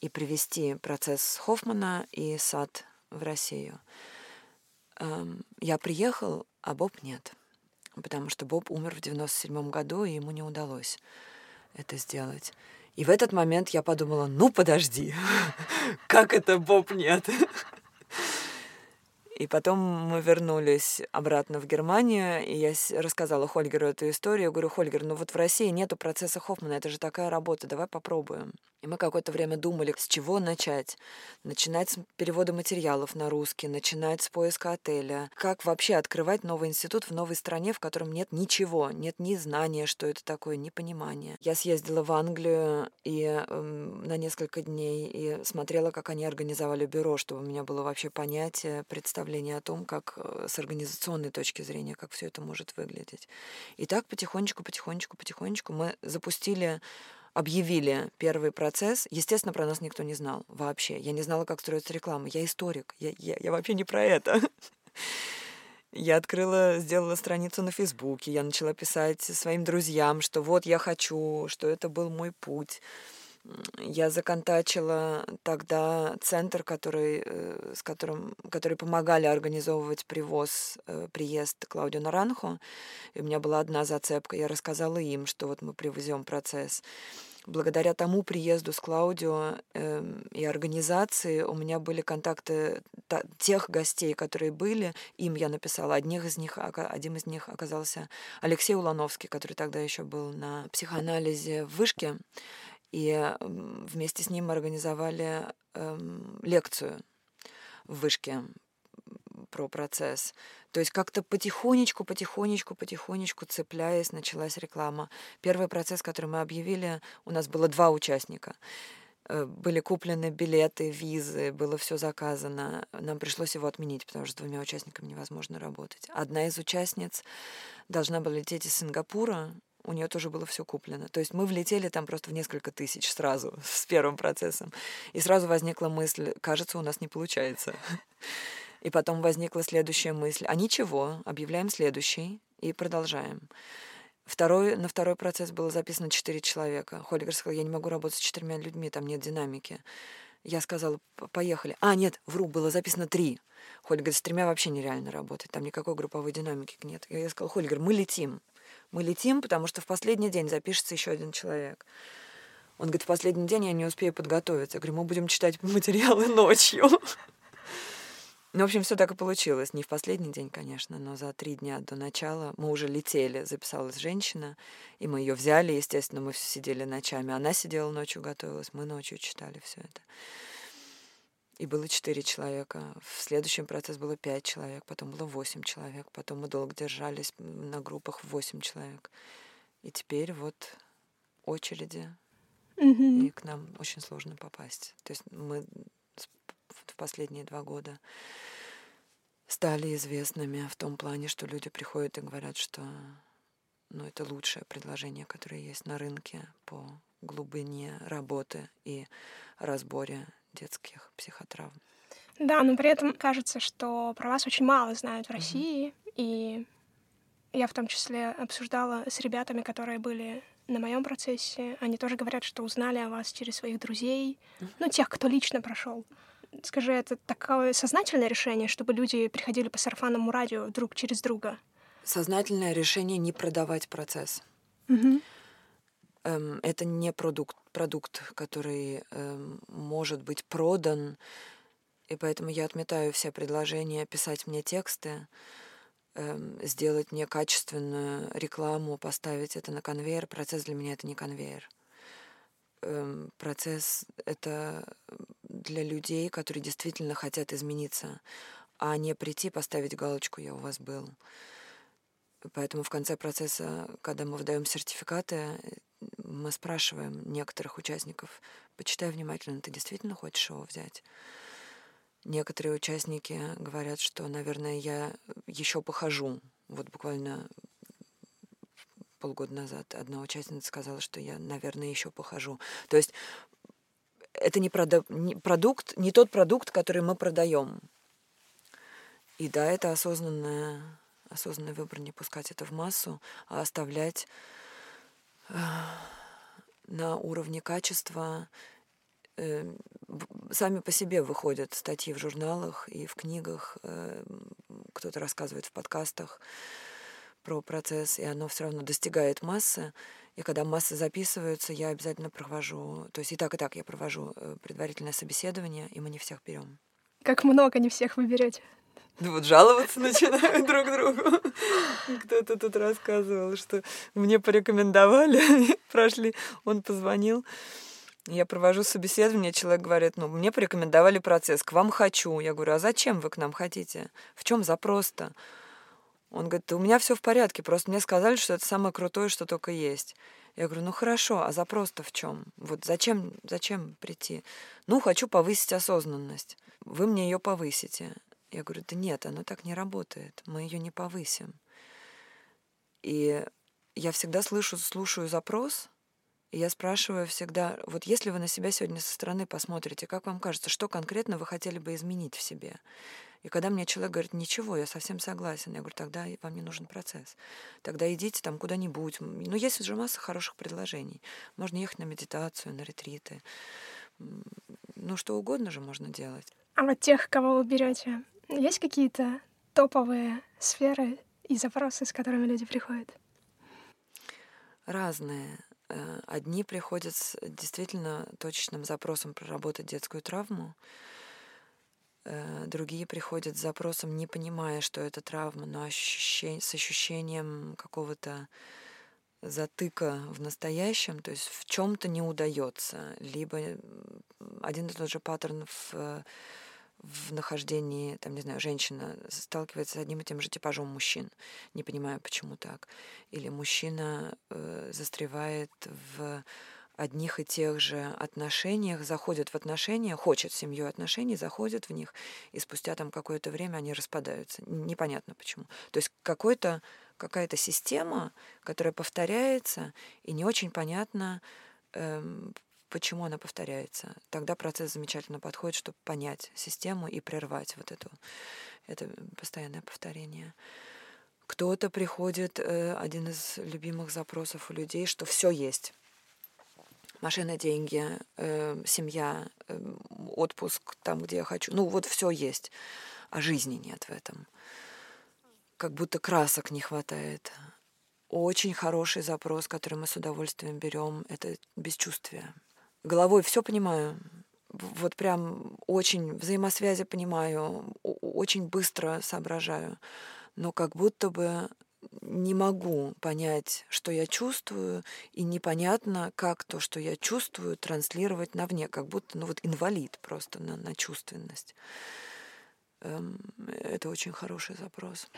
и привести процесс Хоффмана и сад в Россию эм, я приехал, а Боб нет. Потому что Боб умер в 97 году, и ему не удалось это сделать. И в этот момент я подумала, ну подожди, *laughs* как это Боб нет? *laughs* И потом мы вернулись обратно в Германию, и я рассказала Хольгеру эту историю. Я говорю, Хольгер, ну вот в России нету процесса Хоффмана, это же такая работа, давай попробуем. И мы какое-то время думали, с чего начать. Начинать с перевода материалов на русский, начинать с поиска отеля. Как вообще открывать новый институт в новой стране, в котором нет ничего, нет ни знания, что это такое, ни понимания. Я съездила в Англию и э, на несколько дней и смотрела, как они организовали бюро, чтобы у меня было вообще понятие, представление о том, как э, с организационной точки зрения, как все это может выглядеть. И так потихонечку, потихонечку, потихонечку мы запустили объявили первый процесс, естественно, про нас никто не знал вообще. Я не знала, как строится реклама. Я историк. Я, я, я вообще не про это. *laughs* Я открыла, сделала страницу на Фейсбуке, я начала писать своим друзьям, что вот я хочу, что это был мой путь. Я законтачила тогда центр, который, э, с которым, который помогали организовывать привоз, э, приезд Клаудио Наранхо. И у меня была одна зацепка. Я рассказала им, что вот мы привезем процесс благодаря тому приезду с Клаудио э, и организации у меня были контакты та, тех гостей, которые были. Им я написала. Одних из них, один из них оказался Алексей Улановский, который тогда еще был на психоанализе в Вышке. И вместе с ним мы организовали э, лекцию в Вышке про процесс. То есть как-то потихонечку, потихонечку, потихонечку цепляясь, началась реклама. Первый процесс, который мы объявили, у нас было два участника. Э, были куплены билеты, визы, было все заказано. Нам пришлось его отменить, потому что с двумя участниками невозможно работать. Одна из участниц должна была лететь из Сингапура, у нее тоже было все куплено. То есть мы влетели там просто в несколько тысяч сразу *laughs* с первым процессом. И сразу возникла мысль, кажется, у нас не получается. *laughs* И потом возникла следующая мысль. А ничего, объявляем следующий и продолжаем. Второй, на второй процесс было записано четыре человека. Холигер сказал, я не могу работать с четырьмя людьми, там нет динамики. Я сказала, поехали. А, нет, вру, было записано три. Холигер, с тремя вообще нереально работать, там никакой групповой динамики нет. Я сказала, Холигер, мы летим. Мы летим, потому что в последний день запишется еще один человек. Он говорит, в последний день я не успею подготовиться. Я говорю, мы будем читать *laughs* материалы ночью. *laughs* Ну, в общем, все так и получилось. Не в последний день, конечно, но за три дня до начала мы уже летели. Записалась женщина, и мы ее взяли. Естественно, мы все сидели ночами. Она сидела ночью, готовилась, мы ночью читали все это. И было четыре человека. В следующем процесс было пять человек, потом было восемь человек, потом мы долго держались на группах восемь человек. И теперь вот очереди, mm-hmm. и к нам очень сложно попасть. То есть мы в последние два года стали известными в том плане, что люди приходят и говорят, что ну, это лучшее предложение, которое есть на рынке по глубине работы и разборе детских психотравм. Да, но при этом кажется, что про вас очень мало знают в России, mm-hmm. и я в том числе обсуждала с ребятами, которые были на моем процессе. Они тоже говорят, что узнали о вас через своих друзей, mm-hmm. ну, тех, кто лично прошел. Скажи, это такое сознательное решение, чтобы люди приходили по сарафанному радио друг через друга? Сознательное решение не продавать процесс. Угу. Эм, это не продукт, продукт, который эм, может быть продан, и поэтому я отметаю все предложения писать мне тексты, эм, сделать мне качественную рекламу, поставить это на конвейер. Процесс для меня это не конвейер. эм, процесс — это для людей, которые действительно хотят измениться, а не прийти, поставить галочку «я у вас был». Поэтому в конце процесса, когда мы выдаем сертификаты, мы спрашиваем некоторых участников, почитай внимательно, ты действительно хочешь его взять? Некоторые участники говорят, что, наверное, я еще похожу. Вот буквально полгода назад одна участница сказала, что я, наверное, еще похожу. То есть это не, прода- не продукт, не тот продукт, который мы продаем. И да, это осознанная, осознанный выбор не пускать это в массу, а оставлять на уровне качества. Э, сами по себе выходят статьи в журналах и в книгах, э, кто-то рассказывает в подкастах про процесс, и оно все равно достигает массы. И когда массы записываются, я обязательно провожу, то есть и так, и так я провожу э, предварительное собеседование, и мы не всех берем. Как много не всех вы берете? Ну вот жаловаться начинают друг другу. Кто-то тут рассказывал, что мне порекомендовали, *laughs* прошли, он позвонил. Я провожу собеседование, человек говорит, ну, мне порекомендовали процесс, к вам хочу. Я говорю, а зачем вы к нам хотите? В чем запрос-то? Он говорит, у меня все в порядке, просто мне сказали, что это самое крутое, что только есть. Я говорю, ну хорошо, а запрос-то в чем? Вот зачем, зачем прийти? Ну, хочу повысить осознанность. Вы мне ее повысите. Я говорю, да нет, оно так не работает, мы ее не повысим. И я всегда слышу, слушаю запрос, и я спрашиваю всегда, вот если вы на себя сегодня со стороны посмотрите, как вам кажется, что конкретно вы хотели бы изменить в себе? И когда мне человек говорит, ничего, я совсем согласен, я говорю, тогда вам не нужен процесс. Тогда идите там куда-нибудь. Ну, есть уже масса хороших предложений. Можно ехать на медитацию, на ретриты. Ну, что угодно же можно делать. А вот тех, кого вы берете, есть какие-то топовые сферы и запросы, с которыми люди приходят? Разные. Э, одни приходят с действительно точечным запросом проработать детскую травму, э, другие приходят с запросом, не понимая, что это травма, но ощущение, с ощущением какого-то затыка в настоящем, то есть в чем-то не удается, либо один и тот же паттерн в в нахождении, там, не знаю, женщина сталкивается с одним и тем же типажом мужчин, не понимая, почему так. Или мужчина э, застревает в одних и тех же отношениях, заходит в отношения, хочет семью отношений, заходит в них, и спустя там какое-то время они распадаются. Непонятно почему. То есть какой-то, какая-то система, которая повторяется, и не очень понятно, эм, почему она повторяется. Тогда процесс замечательно подходит, чтобы понять систему и прервать вот эту, это постоянное повторение. Кто-то приходит, э, один из любимых запросов у людей, что все есть. Машина, деньги, э, семья, э, отпуск там, где я хочу. Ну вот все есть, а жизни нет в этом. Как будто красок не хватает. Очень хороший запрос, который мы с удовольствием берем, это бесчувствие головой все понимаю. Вот прям очень взаимосвязи понимаю, очень быстро соображаю. Но как будто бы не могу понять, что я чувствую, и непонятно, как то, что я чувствую, транслировать навне, как будто, ну вот инвалид просто на, на чувственность. Эм, это очень хороший запрос.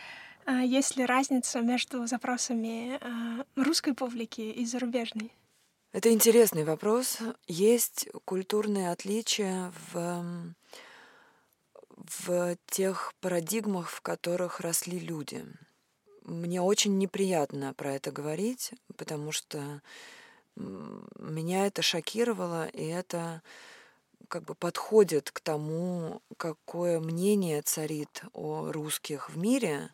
А есть ли разница между запросами а, русской публики и зарубежной? Это интересный вопрос. Есть культурные отличия в, в тех парадигмах, в которых росли люди. Мне очень неприятно про это говорить, потому что меня это шокировало, и это как бы подходит к тому, какое мнение царит о русских в мире,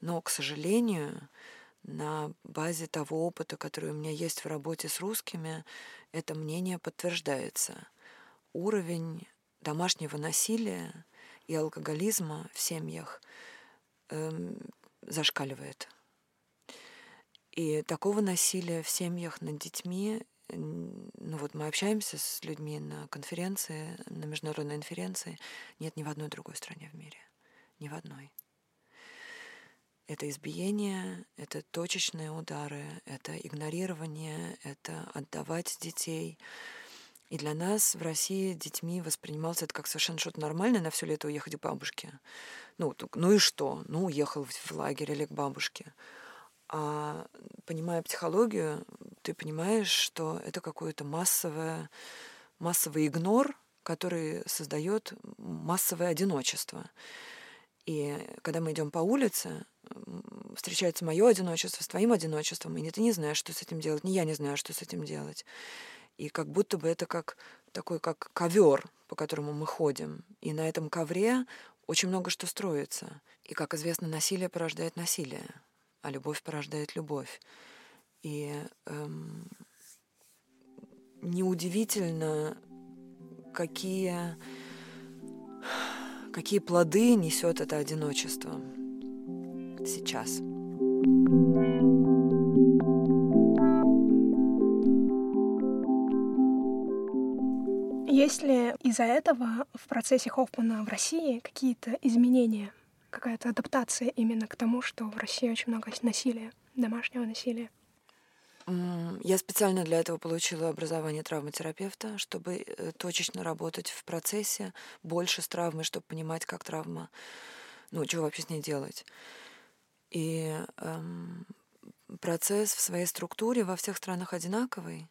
но, к сожалению, на базе того опыта, который у меня есть в работе с русскими, это мнение подтверждается. Уровень домашнего насилия и алкоголизма в семьях эм, зашкаливает. И такого насилия в семьях над детьми, ну вот мы общаемся с людьми на конференции, на международной конференции, нет ни в одной другой стране в мире. Ни в одной. Это избиение, это точечные удары, это игнорирование, это отдавать детей. И для нас в России детьми воспринималось это как совершенно что-то нормальное на все лето уехать к бабушке. Ну, ну и что? Ну, уехал в лагерь или к бабушке. А понимая психологию, ты понимаешь, что это какое-то массовое, массовый игнор, который создает массовое одиночество. И когда мы идем по улице, встречается мое одиночество с твоим одиночеством, и ты не знаешь, что с этим делать, ни я не знаю, что с этим делать. И как будто бы это как такой как ковер, по которому мы ходим. И на этом ковре очень много что строится. И, как известно, насилие порождает насилие, а любовь порождает любовь. И эм, неудивительно, какие, какие плоды несет это одиночество сейчас. Есть ли из-за этого в процессе Хоффмана в России какие-то изменения, какая-то адаптация именно к тому, что в России очень много насилия, домашнего насилия? Я специально для этого получила образование травматерапевта, чтобы э, точечно работать в процессе больше с травмой, чтобы понимать, как травма, ну, что вообще с ней делать. И эм, процесс в своей структуре во всех странах одинаковый,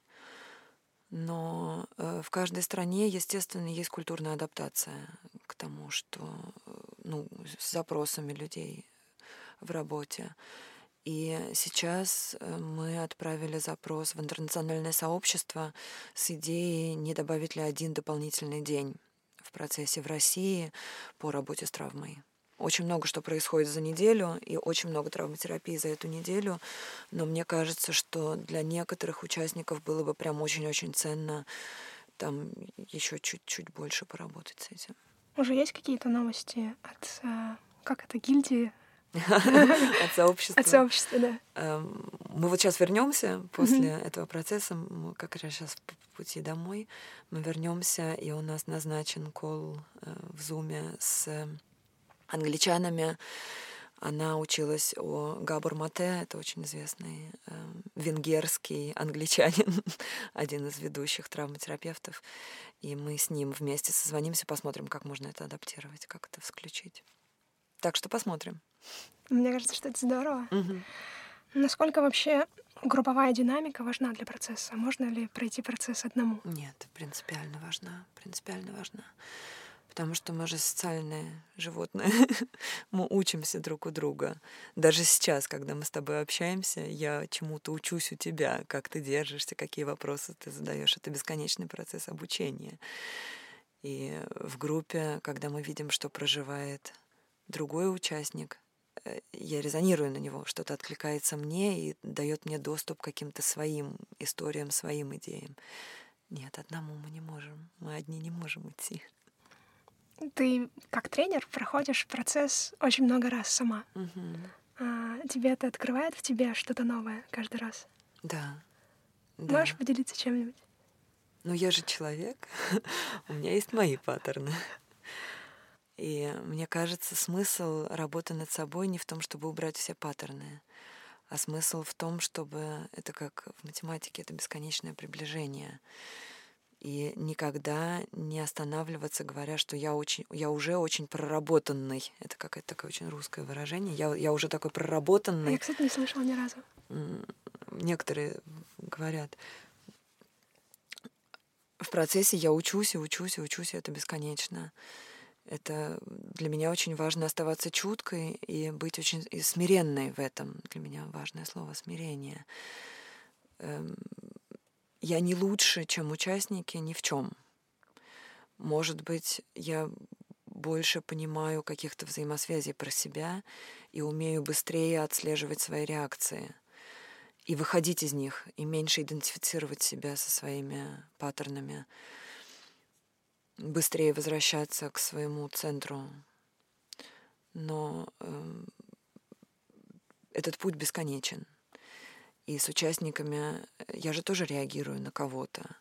но э, в каждой стране, естественно, есть культурная адаптация к тому, что, э, ну, с запросами людей в работе. И сейчас э, мы отправили запрос в интернациональное сообщество с идеей, не добавить ли один дополнительный день в процессе в России по работе с травмой. Очень много что происходит за неделю, и очень много травматерапии за эту неделю. Но мне кажется, что для некоторых участников было бы прям очень-очень ценно там еще чуть-чуть больше поработать с этим. Уже есть какие-то новости от, э, как это, гильдии *laughs* От сообщества. От сообщества, да. Эм, мы вот сейчас вернемся после этого процесса, мы как раз сейчас по пути домой, мы вернемся, и у нас назначен кол э, в зуме с англичанами. Она училась у Габор Мате, это очень известный э, венгерский англичанин, *laughs* один из ведущих травматерапевтов. И мы с ним вместе созвонимся, посмотрим, как можно это адаптировать, как это включить. Так что посмотрим. Мне кажется, что это здорово. Угу. Насколько вообще групповая динамика важна для процесса? Можно ли пройти процесс одному? Нет, принципиально важна. Принципиально важна. Потому что мы же социальные животные. *laughs* мы учимся друг у друга. Даже сейчас, когда мы с тобой общаемся, я чему-то учусь у тебя, как ты держишься, какие вопросы ты задаешь. Это бесконечный процесс обучения. И в группе, когда мы видим, что проживает другой участник, э, я резонирую на него, что-то откликается мне и дает мне доступ к каким-то своим историям, своим идеям. Нет, одному мы не можем. Мы одни не можем идти. Ты как тренер проходишь процесс очень много раз сама. Угу. А, тебе это открывает в тебе что-то новое каждый раз? Да. да. Можешь поделиться чем-нибудь? Ну, я же человек. *laughs* У меня есть мои паттерны. И мне кажется, смысл работы над собой не в том, чтобы убрать все паттерны, а смысл в том, чтобы это как в математике, это бесконечное приближение. И никогда не останавливаться, говоря, что я, очень, я уже очень проработанный. Это какое-то такое очень русское выражение. Я, я уже такой проработанный. Я, кстати, не слышала ни разу. Некоторые говорят, в процессе я учусь и учусь и учусь, и это бесконечно. Это для меня очень важно оставаться чуткой и быть очень и смиренной в этом. Для меня важное слово смирение. Эм, я не лучше, чем участники ни в чем. Может быть, я больше понимаю каких-то взаимосвязей про себя и умею быстрее отслеживать свои реакции и выходить из них, и меньше идентифицировать себя со своими паттернами быстрее возвращаться к своему центру. Но э, этот путь бесконечен. И с участниками я же тоже реагирую на кого-то.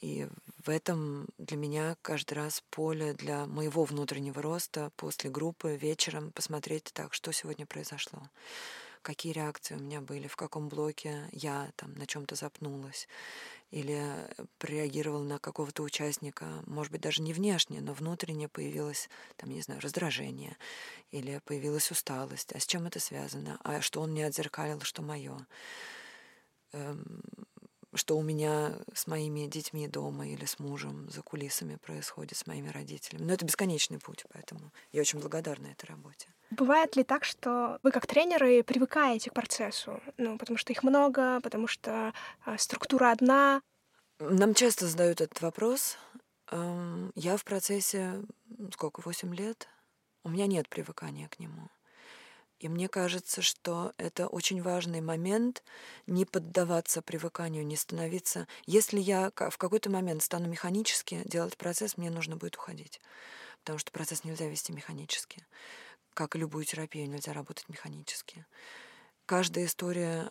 И в этом для меня каждый раз поле для моего внутреннего роста после группы вечером посмотреть так, что сегодня произошло. Какие реакции у меня были, в каком блоке я там на чем-то запнулась или прореагировал на какого-то участника, может быть, даже не внешне, но внутренне появилось, там, не знаю, раздражение или появилась усталость. А с чем это связано? А что он не отзеркалил, что мое? Что у меня с моими детьми дома или с мужем за кулисами происходит, с моими родителями. Но это бесконечный путь, поэтому я очень благодарна этой работе. Бывает ли так, что вы как тренеры привыкаете к процессу? Ну, потому что их много, потому что э, структура одна. Нам часто задают этот вопрос. Эм, я в процессе сколько, восемь лет? У меня нет привыкания к нему. И мне кажется, что это очень важный момент не поддаваться привыканию, не становиться. Если я в какой-то момент стану механически делать процесс, мне нужно будет уходить. Потому что процесс нельзя вести механически как и любую терапию, нельзя работать механически. Каждая история,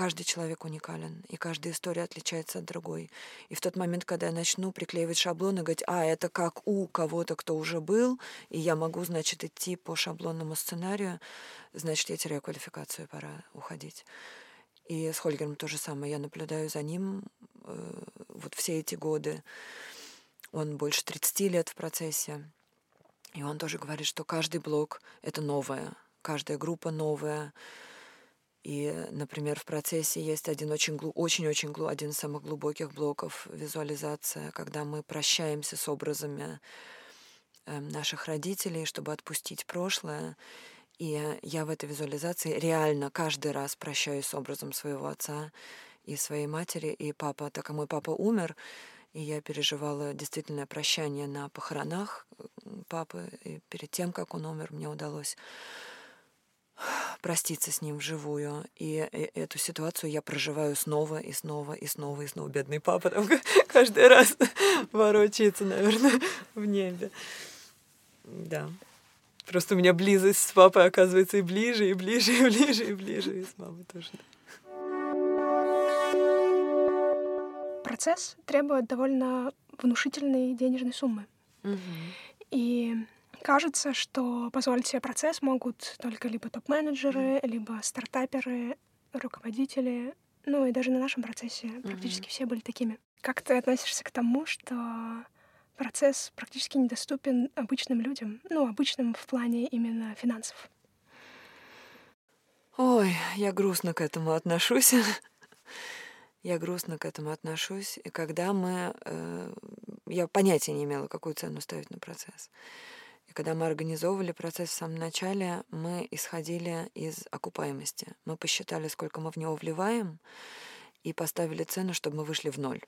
каждый человек уникален, и каждая история отличается от другой. И в тот момент, когда я начну приклеивать шаблоны, говорить, а, это как у кого-то, кто уже был, и я могу, значит, идти по шаблонному сценарию, значит, я теряю квалификацию, пора уходить. И с Хольгером то же самое. Я наблюдаю за ним э, вот все эти годы. Он больше 30 лет в процессе. И он тоже говорит, что каждый блок — это новое, каждая группа новая. И, например, в процессе есть один очень, очень, очень один из самых глубоких блоков визуализация, когда мы прощаемся с образами эм, наших родителей, чтобы отпустить прошлое. И я в этой визуализации реально каждый раз прощаюсь с образом своего отца и своей матери. И папа, так как мой папа умер, и я переживала действительно прощание на похоронах папы. И перед тем, как он умер, мне удалось проститься с ним вживую. И эту ситуацию я проживаю снова и снова и снова и снова. Бедный папа там *laughs* каждый раз *laughs* ворочается, наверное, *laughs* в небе. Да. Просто у меня близость с папой оказывается и ближе, и ближе, и ближе, и ближе, и с мамой тоже. Процесс требует довольно внушительной денежной суммы. Угу. И кажется, что позволить себе процесс могут только либо топ-менеджеры, mm. либо стартаперы, руководители. Ну и даже на нашем процессе mm-hmm. практически все были такими. Как ты относишься к тому, что процесс практически недоступен обычным людям? Ну, обычным в плане именно финансов. Ой, я грустно к этому отношусь. *laughs* Я грустно к этому отношусь. И когда мы... Э, я понятия не имела, какую цену ставить на процесс. И когда мы организовывали процесс в самом начале, мы исходили из окупаемости. Мы посчитали, сколько мы в него вливаем, и поставили цену, чтобы мы вышли в ноль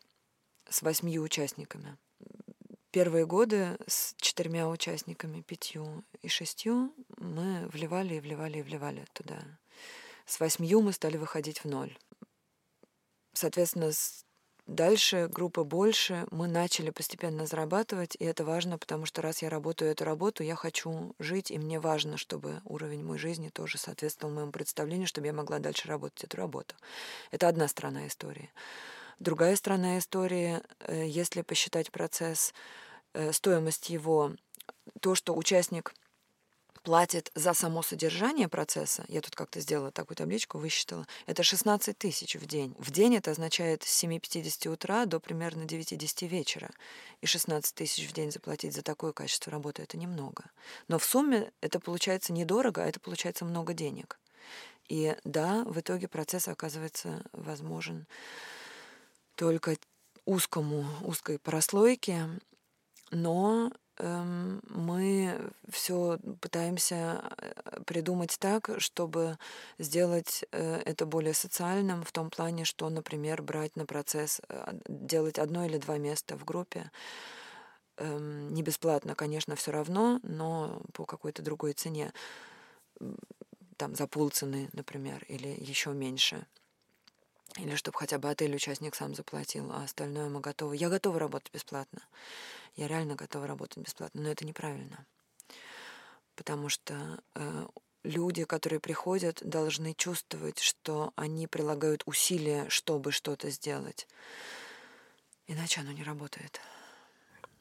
с восьмью участниками. Первые годы с четырьмя участниками, пятью и шестью, мы вливали и вливали и вливали туда. С восьмью мы стали выходить в ноль. Соответственно, дальше группа больше, мы начали постепенно зарабатывать, и это важно, потому что раз я работаю эту работу, я хочу жить, и мне важно, чтобы уровень моей жизни тоже соответствовал моему представлению, чтобы я могла дальше работать эту работу. Это одна сторона истории. Другая сторона истории, э, если посчитать процесс, э, стоимость его, то, что участник платит за само содержание процесса, я тут как-то сделала такую табличку, высчитала, это 16 тысяч в день. В день это означает с 7.50 утра до примерно 9.10 вечера. И 16 тысяч в день заплатить за такое качество работы — это немного. Но в сумме это получается недорого, а это получается много денег. И да, в итоге процесс оказывается возможен только узкому, узкой прослойке, но мы все пытаемся э, придумать так, чтобы сделать э, это более социальным в том плане, что, например, брать на процесс, э, делать одно или два места в группе, эм, не бесплатно, конечно, все равно, но по какой-то другой цене, там за полцены, например, или еще меньше. Или чтобы хотя бы отель участник сам заплатил, а остальное мы готовы. Я готова работать бесплатно. Я реально готова работать бесплатно, но это неправильно. Потому что э, люди, которые приходят, должны чувствовать, что они прилагают усилия, чтобы что-то сделать. Иначе оно не работает.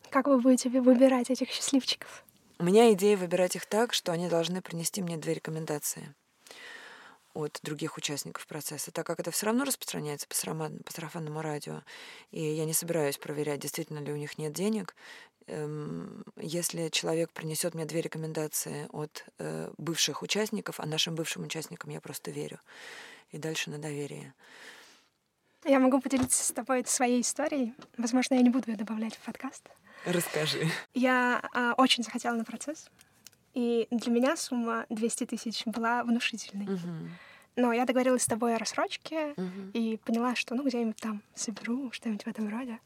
Как вы будете выбирать этих счастливчиков? У меня идея выбирать их так, что они должны принести мне две рекомендации. От других участников процесса, так как это все равно распространяется по, сарафан, по сарафанному радио, и я не собираюсь проверять, действительно ли у них нет денег. Эм, если человек принесет мне две рекомендации от э, бывших участников, а нашим бывшим участникам я просто верю. И дальше на доверие. Я могу поделиться с тобой своей историей. Возможно, я не буду ее добавлять в подкаст. Расскажи. Я э, очень захотела на процесс. И для меня сумма 200 тысяч была внушительной. Мгм. Но я договорилась с тобой о рассрочке Мгм. и поняла, что ну где-нибудь там соберу, что-нибудь в этом роде.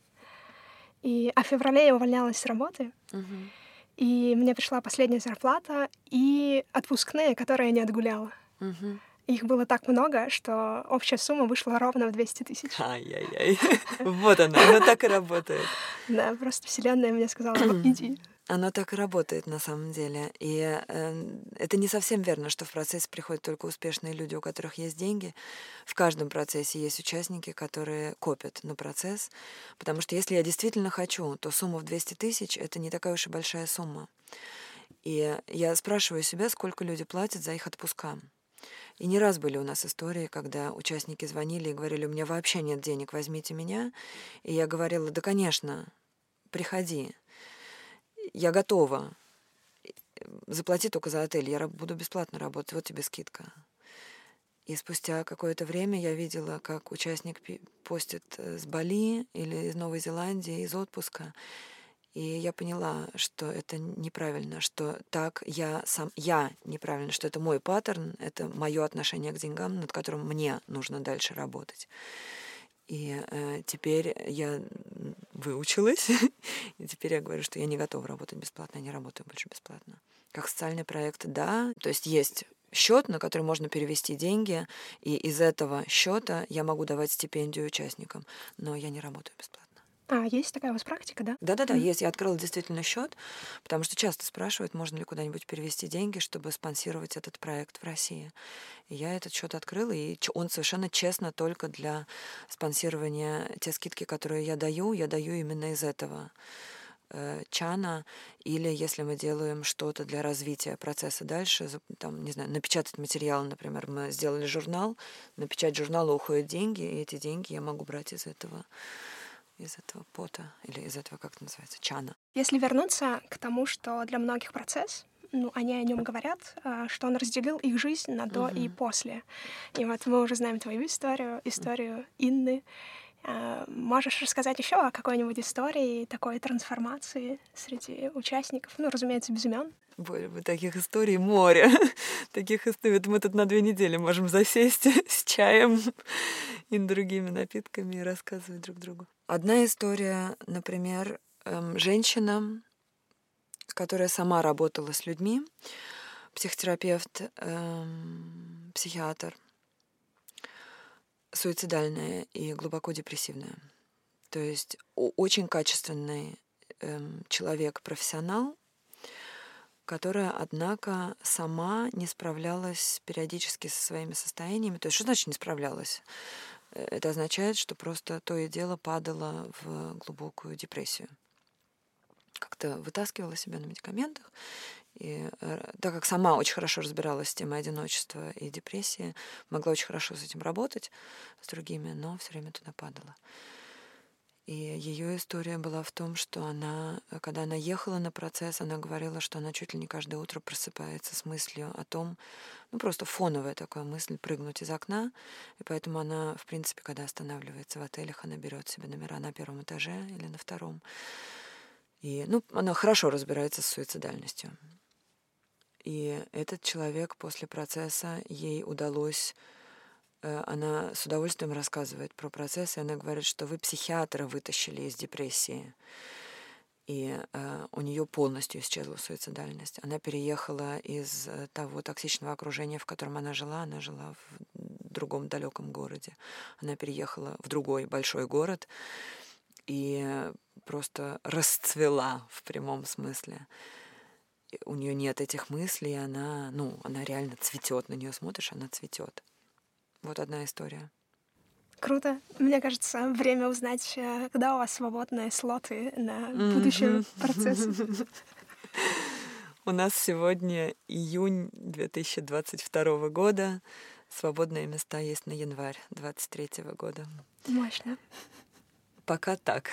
И, а в феврале я увольнялась с работы, Мгм. и мне пришла последняя зарплата и отпускные, которые я не отгуляла. Мгм. Их было так много, что общая сумма вышла ровно в 200 тысяч. Ай-яй-яй. *laughs* Вот оно, оно так и работает. *laughs* Да, просто вселенная мне сказала, «Вот *clears throat* иди. Оно так и работает на самом деле. И э, это не совсем верно, что в процесс приходят только успешные люди, у которых есть деньги. В каждом процессе есть участники, которые копят на процесс. Потому что если я действительно хочу, то сумма в 200 тысяч — это не такая уж и большая сумма. И я спрашиваю себя, сколько люди платят за их отпуска. И не раз были у нас истории, когда участники звонили и говорили, у меня вообще нет денег, возьмите меня. И я говорила, да, конечно, приходи, я готова. Заплати только за отель, я буду бесплатно работать, вот тебе скидка. И спустя какое-то время я видела, как участник постит э, с Бали или из Новой Зеландии, из отпуска. И я поняла, что это неправильно, что так я сам, я неправильно, что это мой паттерн, это мое отношение к деньгам, над которым мне нужно дальше работать. И э, теперь я выучилась, *laughs* и теперь я говорю, что я не готова работать бесплатно, я не работаю больше бесплатно. Как социальный проект, да, то есть есть счет, на который можно перевести деньги, и из этого счета я могу давать стипендию участникам, но я не работаю бесплатно. А, есть такая у вас практика, да? Да-да-да, есть. Я открыла действительно счет, потому что часто спрашивают, можно ли куда-нибудь перевести деньги, чтобы спонсировать этот проект в России. И я этот счет открыла, и он совершенно честно только для спонсирования те скидки, которые я даю, я даю именно из этого э, чана, или если мы делаем что-то для развития процесса дальше, там, не знаю, напечатать материал, например, мы сделали журнал, на печать журнала уходят деньги, и эти деньги я могу брать из этого из этого пота или из этого, как это называется, чана. Если вернуться к тому, что для многих процесс, ну, они о нем говорят, а, что он разделил их жизнь на до и после. И вот мы уже знаем твою историю, историю Инны. А, Можешь рассказать еще о какой-нибудь истории такой трансформации среди участников? Ну, разумеется, без имен. Боже, вы таких историй море. *laughs* таких историй. Мы тут на две недели можем засесть *laughs* с чаем и другими напитками и рассказывать друг другу. Одна история, например, эм, женщина, которая сама работала с людьми, психотерапевт, эм, психиатр, суицидальная и глубоко депрессивная. То есть очень качественный эм, человек, профессионал, которая, однако, сама не справлялась периодически со своими состояниями. То есть, что значит не справлялась? Это означает, что просто то и дело падала в глубокую депрессию. Как-то вытаскивала себя на медикаментах. И э, так как сама очень хорошо разбиралась с темой одиночества и депрессии, могла очень хорошо с этим работать, с другими, но все время туда падала. И ее история была в том, что она, когда она ехала на процесс, она говорила, что она чуть ли не каждое утро просыпается с мыслью о том, ну просто фоновая такая мысль прыгнуть из окна, и поэтому она, в принципе, когда останавливается в отелях, она берет себе номера на первом этаже или на втором. И, ну, она хорошо разбирается с суицидальностью. И этот человек после процесса ей удалось она с удовольствием рассказывает про процесс, и она говорит, что вы психиатра вытащили из депрессии. И э, у нее полностью исчезла суицидальность. Она переехала из э, того токсичного окружения, в котором она жила. Она жила в другом далеком городе. Она переехала в другой большой город и э, просто расцвела в прямом смысле. У нее нет этих мыслей, она, ну, она реально цветет. На нее смотришь, она цветет. Вот одна история. Круто. Мне кажется, время узнать, э, когда у вас свободные слоты на будущий процесс. У нас сегодня июнь 2022 года. Свободные места есть на январь 23 года. Мощно. Пока так.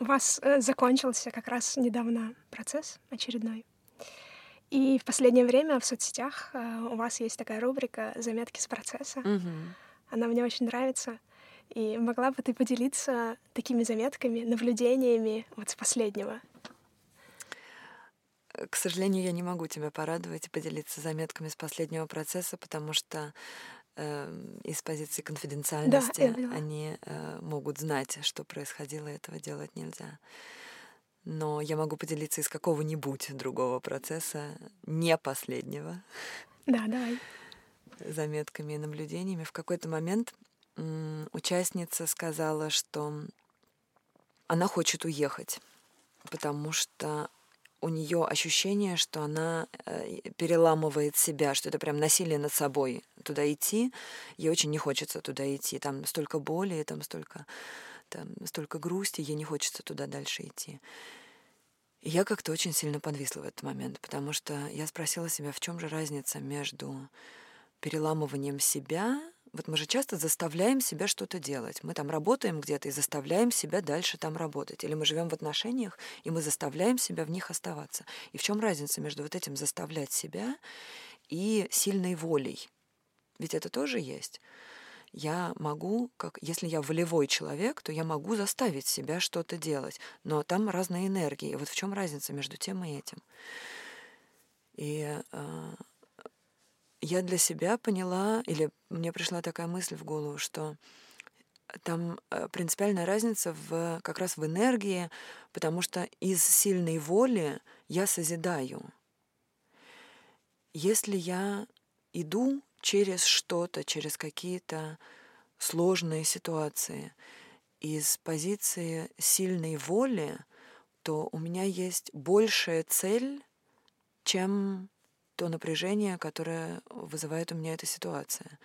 У вас э, закончился как раз недавно процесс очередной. И в последнее время в соцсетях э, у вас есть такая рубрика «Заметки с процесса». Угу. Она мне очень нравится. И могла бы ты поделиться такими заметками, наблюдениями вот с последнего? К сожалению, я не могу тебя порадовать и поделиться заметками с последнего процесса, потому что э, из позиции конфиденциальности да, они э, могут знать, что происходило, этого делать нельзя. Но я могу поделиться из какого-нибудь другого процесса, не последнего. Да, давай. Заметками и наблюдениями. В какой-то момент участница сказала, что она хочет уехать, потому что у нее ощущение, что она э, переламывает себя, что это прям насилие над собой туда идти. Ей очень не хочется туда идти. Там столько боли, там столько, там столько грусти, ей не хочется туда дальше идти. И я как-то очень сильно подвисла в этот момент, потому что я спросила себя, в чем же разница между переламыванием себя вот мы же часто заставляем себя что-то делать. Мы там работаем где-то и заставляем себя дальше там работать. Или мы живем в отношениях, и мы заставляем себя в них оставаться. И в чем разница между вот этим заставлять себя и сильной волей? Ведь это тоже есть. Я могу, как если я волевой человек, то я могу заставить себя что-то делать. Но там разные энергии. Вот в чем разница между тем и этим? И э, я для себя поняла, или мне пришла такая мысль в голову, что там э, принципиальная разница в, как раз в энергии, потому что из сильной воли я созидаю. Если я иду через что-то, через какие-то сложные ситуации, из позиции сильной воли, то у меня есть большая цель, чем то напряжение, которое вызывает у меня эта ситуация.